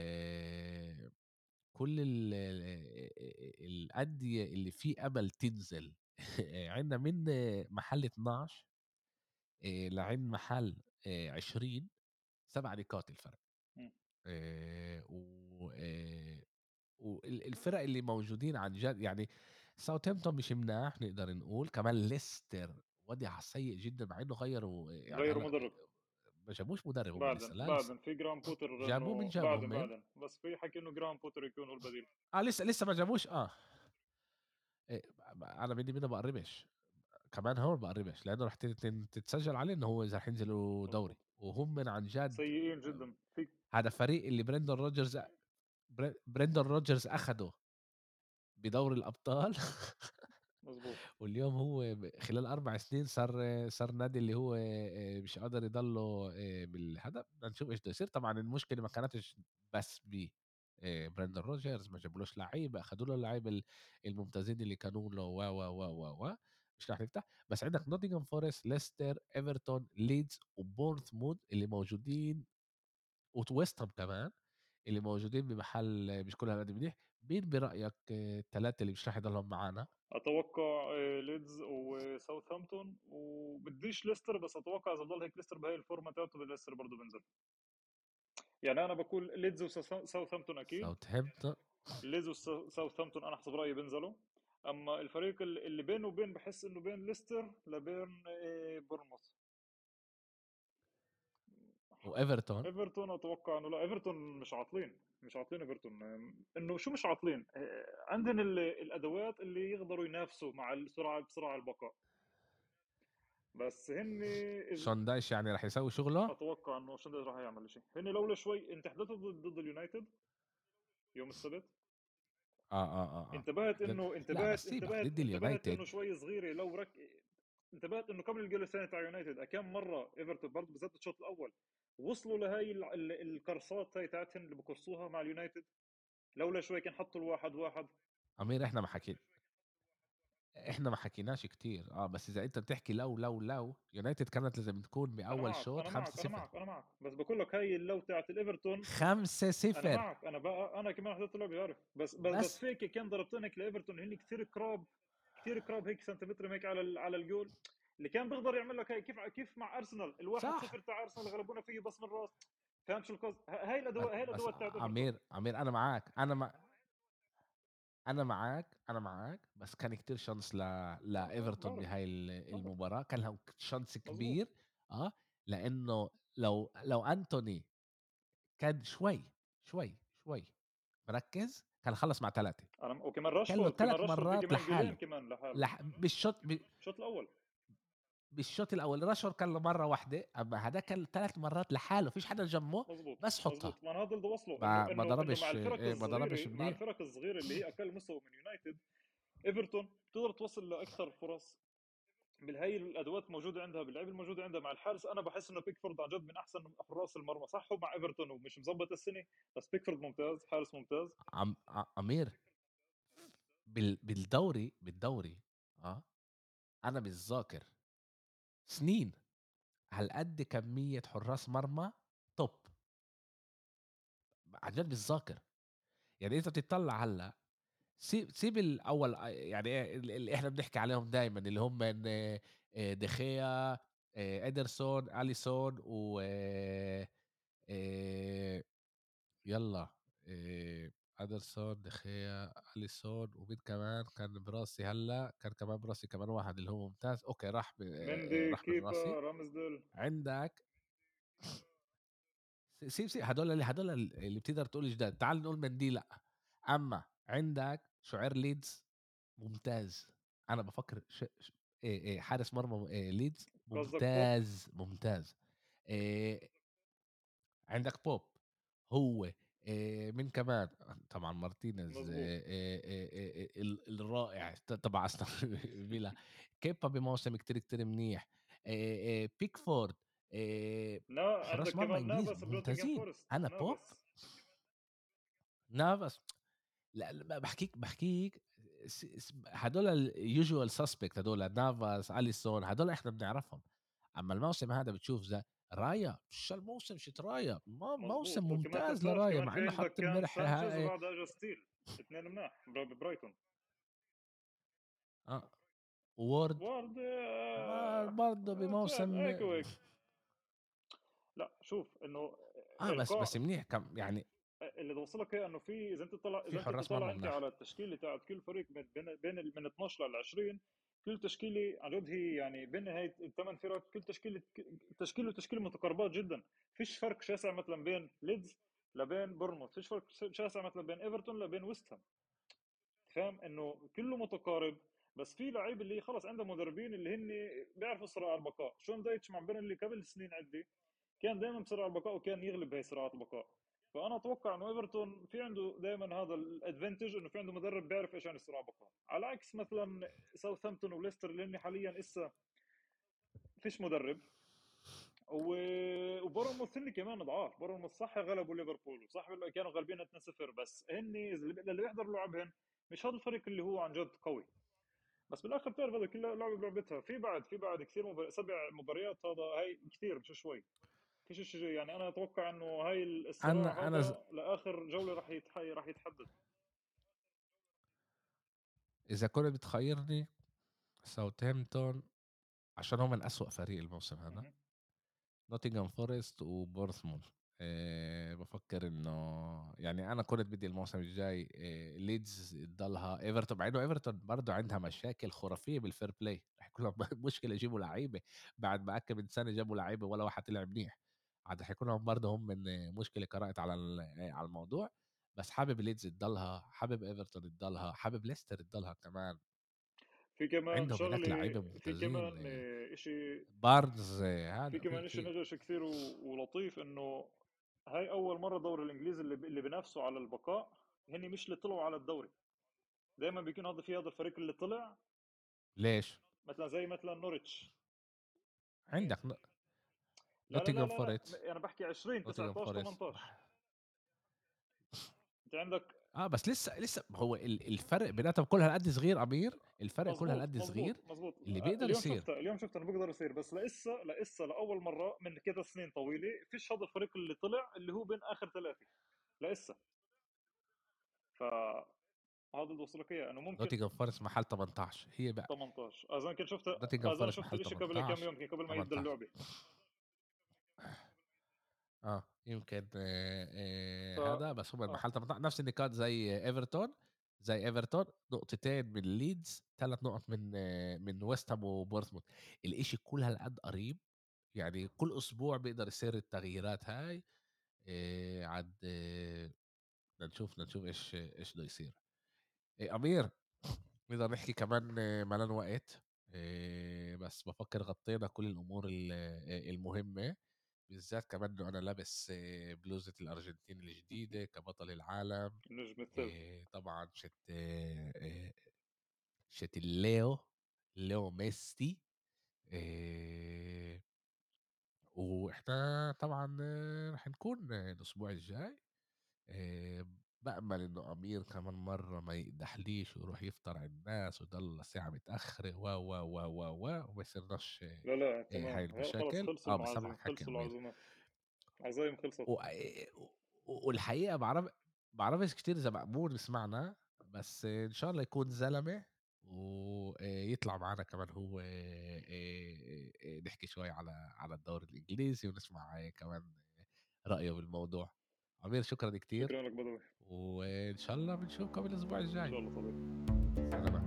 كل ال الأندية اللي في أمل تنزل. [LAUGHS] عندنا من محل 12 آآ لعند محل آآ 20 7 نقاط الفرق. آآ و آآ وال الفرق اللي موجودين عن جد يعني ساوثهامبتون مش مناح نقدر نقول، كمان ليستر وضعها سيء جدًا مع إنه غيّروا يعني غيّروا مدرب. ما جابوش مدرب لسه بعدن في جرام بوتر جابوه من بعدن من؟ بعدن بس في حكي إنه جرام بوتر يكون هو البديل. آه لسه لسه ما جابوش آه. آآ أنا بيني وبينه باقربش. كمان هو باقربش لإنه رح ت تن تتسجل عليه إنه هو إذا رح ينزلوا دوري، مضبوط. وهم من عن جد سيئين جدًا. في هذا فريق اللي بريندون روجرز بر بريندون روجرز أخده بدوري الأبطال [LAUGHS] مضبوط. واليوم هو خلال 4 سنين صار صار نادي اللي هو آآ مش قادر يضله بالهدف، بدنا نشوف إيش بده يصير، طبعًا المشكلة ما كانتش بس ب آآ بريندون روجرز ما جابولوش لعيبة، أخدوا له اللعيبة ال الممتازين اللي كانوا له و، و، و، و، و، مش رح نفتح، بس عندك نوتنغهام فورست، ليستر، إيفرتون، ليدز، وبورنموث اللي موجودين وت ويست هام كمان اللي موجودين بمحل مش كل هالقد منيح، مين برأيك التلاتة اللي مش رح يضلهم معانا؟ أتوقع آآ ليدز وساوثهامبتون وبديش ليستر بس أتوقع إذا ضل هيك ليستر بهاي الفورمة تاعته ليستر برضه بينزل. يعني أنا باقول ليدز وساوث ساوثهامبتون أكيد. ساوثهامبتون ليدز وسا ساوثهامبتون أنا حسب رأيي بينزلوا. أمّا الفريق ال اللي بينه وبين باحس إنه بين ليستر لبين آآ بورنموث. وإيفرتون. إيفرتون أتوقع إنه لأ إيفرتون مش عاطلين، مش عاطلين إيفرتون إنه شو مش عاطلين؟ آآ عندن ال الأدوات اللي يقدروا ينافسوا مع الصراع بصراع البقاء. بس هن شون دايش يعني رح يسوي شغله؟ أتوقع إنه شون دايش راح يعمل إشي. هن لولا شوي أنت حضرت ضد اليونايتد يوم السبت؟ آه، آه، آه، آه. انتبهت لا انتبهت انتبهت ضد اليونايتد. شوي صغيرة لو رك انتبهت إنه قبل الجول الثاني تاع يونايتد كم مرة إيفرتون برضه بالذات الشوط الأول وصلوا ال القرصات هاي تاعتهم اللي بقرصوها مع اليونايتد؟ لولا شوي كان حطوا الواحد واحد. أمير إحنا ما حكينا. إحنا ما حكيناش كتير. آه بس إذا أنت بتحكي لو لو لو يونايتد كانت لازم تكون معك شوط أنا معك أنا 5-0 معك أنا معك. بس بقول لك هاي اللو تاعت الإيفرتون أنا 5-0 معك أنا بقى أنا كمان حضرت اللعبة بعرف بس بس بس بس فيك كان ضربتين هيك لإيفرتون هن كثير قراب كثير قراب هيك سنتيمتر هيك على على الجول. اللي كان بيقدر يعمل لك هاي كيف كيف مع أرسنال؟ الواحد صفر تاع أرسنال غلبونا فيه بس من راس فهمت شو القصد؟ هاي الأدوات هاي الأدوات تاعت ايفرتون أمير أمير أنا معاك أنا مع أنا معاك أنا معاك بس كان كتير شانس ل أنا بعرف بهاي ال بعرف المباراة كان لهم شانس كبير آه لإنه لو لو أنتوني كان شوي شوي شوي مركز كان خلص مع 3 أنا وكمان كان له راشفورد 3 راشفورد في مرات لحاله كمان لحاله. لح بالشوط ب الشوط الأول. بالشوط الأول. راشفورد كان له مرة واحدة. أما هذاك كان 3 مرات لحاله. فيش حدا جنبه مزبوط بس حطها. مزبوط ما أنا هذا اللي انه ما ما ضربش إيه ما ضربش مع منيح. الفرق الصغيرة اللي هي أقل مستوى من يونايتد إيفرتون بتقدر توصل لأكثر فرص بالهي الأدوات موجوده عندها باللعيبه الموجوده عندها مع الحارس. أنا بحس إنه بيكفورد عن جد من أحسن حراس المرمى. صح هو مع إيفرتون ومش مظبط السنة بس بيكفورد ممتاز حارس ممتاز. عم أمير بال بالدوري بالدوري آه أنا بالذاكر سنين هالقد كمية حراس مرمى top عن جد بالذاكر يعني إذا بتطلع هلأ سيب سيب الأول يعني إيه ال- اللي إحنا بنحكي عليهم دائما اللي هم إن- إيه دخيا إيه إدرسون أليسون و يلا ادرسون دخيا اليسون ومين كمان؟ كان براسي هلا كان كمان براسي كمان واحد اللي هو ممتاز. أوكي راح ب- مندي راح من راسي. كيبا رامزديل عندك سيب سيب هدول اللي هدول اللي بتقدر تقول جداد تعال نقول مندي لأ. أما عندك شعير ليدز ممتاز. أنا بفكر ش... ش... إيه إيه حارس مرمى إيه ليدز ممتاز ممتاز. إيه عندك بوب. هو من كمان طبعا مارتينيز الرائع تبع استون فيلا كيبا بموسم كتير كتير منيح. بيكفورد حراس مرمى كمان انجليز نافاس بنوتنغهام ممتازين. أنا بوب. نافاس نافس لا لا، بحكيك بحكيك هدول اليوجوال سسبكت هدول نافاس أليسون هدول إحنا بنعرفهم. أما الموسم هذا بتشوف زي رايا شو الموسم؟ شت رايا موسم مظبوط وكمان ممتاز لرايا مع إنه حط امبارح هاي اجى ستيل اثنين مناح ببرايتون آه. وورد؟ وارد ما آه برضه بموسم هيك وهيك. لا شوف إنه آه بس بس منيح كم يعني اللي توصلك إياه إنه في إذا أنت تطلع في إذا أنت مرمى إنت على التشكيله تاعت كل فريق من بين من 12 لل 20 كل تشكيلة عن جد هي يعني بين الثمان فرق كل تشكيلة تشكيله وتشكيله متقاربات جدا. فيش فرق شاسع مثلا بين ليدز لبين بورنموث فيش فرق شاسع مثلا بين إيفرتون لبين ويست هام. فاهم إنه كله متقارب بس في لعيب اللي خلص عندهم مدربين اللي هن بيعرفوا صراع البقاء. شون دايتش مع اللي قبل سنين عدة كان دائما بصراع البقاء وكان يغلب هي صراعات البقاء. فأنا أتوقع إنه إيفرتون في عنده دائما هذا ال advantage إنه في عنده مدرب بيعرف إيش يعني صراع البقاء على عكس مثلا ساوثهامبتون وليستر هن حاليا لسه فيش مدرب. وبورنموث هن كمان ضعاف بورنموث صح غلبوا ليفربول وصح كانوا غالبين 2-0 بس هن اللي بيحضر لعبهم مش هذا الفريق اللي هو عن جد قوي. بس بالآخر بتعرف هذا كل لعبة بلعبتها. في بعد في بعد كثير مبار... سبع مباريات هذا هاي كثير مش شوي. فيش شيء يعني أنا أتوقع إنه هاي الصراع أنا ز... لآخر جولة راح يتح... راح يتحدد إذا كنت بتخيرني ساوثهامبتون عشان هو من أسوأ فريق الموسم هذا. نوتنغهام فورست وبورنموث. أه بفكر إنه يعني أنا كنت بدي الموسم الجاي أه ليدز تضلها. ايفرتون مع إنه ايفرتون برضه عندها مشاكل خرافية بال fair play رح يكون لهم [LAUGHS] مشكلة يجيبوا لعيبة. بعد ما اكل من سنة جابوا لعيبة ولا واحد طلع منيح. عاد حيكون لهم برضه هم من مشكلة قرات على على الموضوع بس حابب ليدز تضلها حابب إيفرتون تضلها حابب ليستر تضلها كمان في كمان عندهم هناك لعيبة في كمان شيء بارنز هذا في كمان شيء نجش كثير ولطيف إنه هاي أول مرة الدوري الإنجليزي اللي اللي بينافسوا على البقاء هن مش اللي طلعوا على الدوري دائما بيكون هذا في هذا الفريق اللي طلع ليش؟ مثلا زي مثلا نورتش عندك. لا لا لا, لا, لا. أنا بحكي 20 19 18 أنت عندك آه بس لسه لسه هو الفرق بيناتهم كل هالقد صغير أمير؟ الفرق كل هالقد صغير؟ مزبوط اللي بيقدر اليوم يصير. شفته اليوم شفته إنه بيقدر يصير بس لسه لسه لأول مرة من كذا سنين طويلة فيش هذا الفريق اللي طلع اللي هو بين آخر ثلاثة لسه. ف هذا اللي بوصلك إياه إنه ممكن نوتنغهام فورست محل 18 هي بقى. 18 أذا كنت شفت أذا شفت الشيء قبل كم يوم قبل ما يبدأ اللعبة. آه. يمكن آه آه ف... هذا بس هم المحل. آه. نفس النقاط زي ايفرتون زي ايفرتون نقطتين من ليدز ثلاث نقط من آه من ويست هام وبورنموث الإشي كل هالقد قريب يعني كل أسبوع بيقدر يصير التغييرات هاي آه عد آه نشوف نشوف إيش إيش بده يصير. أمير نقدر نحكي كمان ملان وقت بس بفكر غطينا كل الأمور المهمة. بالذات كمان إنه أنا لابس بلوزة الأرجنتين الجديدة [LAUGHS] كبطل العالم نجم إيه طبعا شت إيه شت الليو ليو ميسي إيه وإحنا طبعا رح نكون الأسبوع الجاي بأمل إنه أمير كمان مرة ما يقدحليش ويروح يفطر على الناس ويضل ساعة متأخرة و و و و و وما يصيرناش لا لا إيه تمام هاي المشاكل. آه بس سامحك حكي خلصوا العزومات عزايم خلصت. و... والحقيقة بعرف بعرفش كتير إذا مأمون بسمعنا بس إن شاء الله يكون زلمة ويطلع معنا كمان هو نحكي شوي على على الدوري الإنجليزي ونسمع كمان رأيه بالموضوع. عمير شكرا كتير. شكرا لك بدوي. وإن شاء الله بنشوفكم الأسبوع الجاي. ان شاء الله صديقي.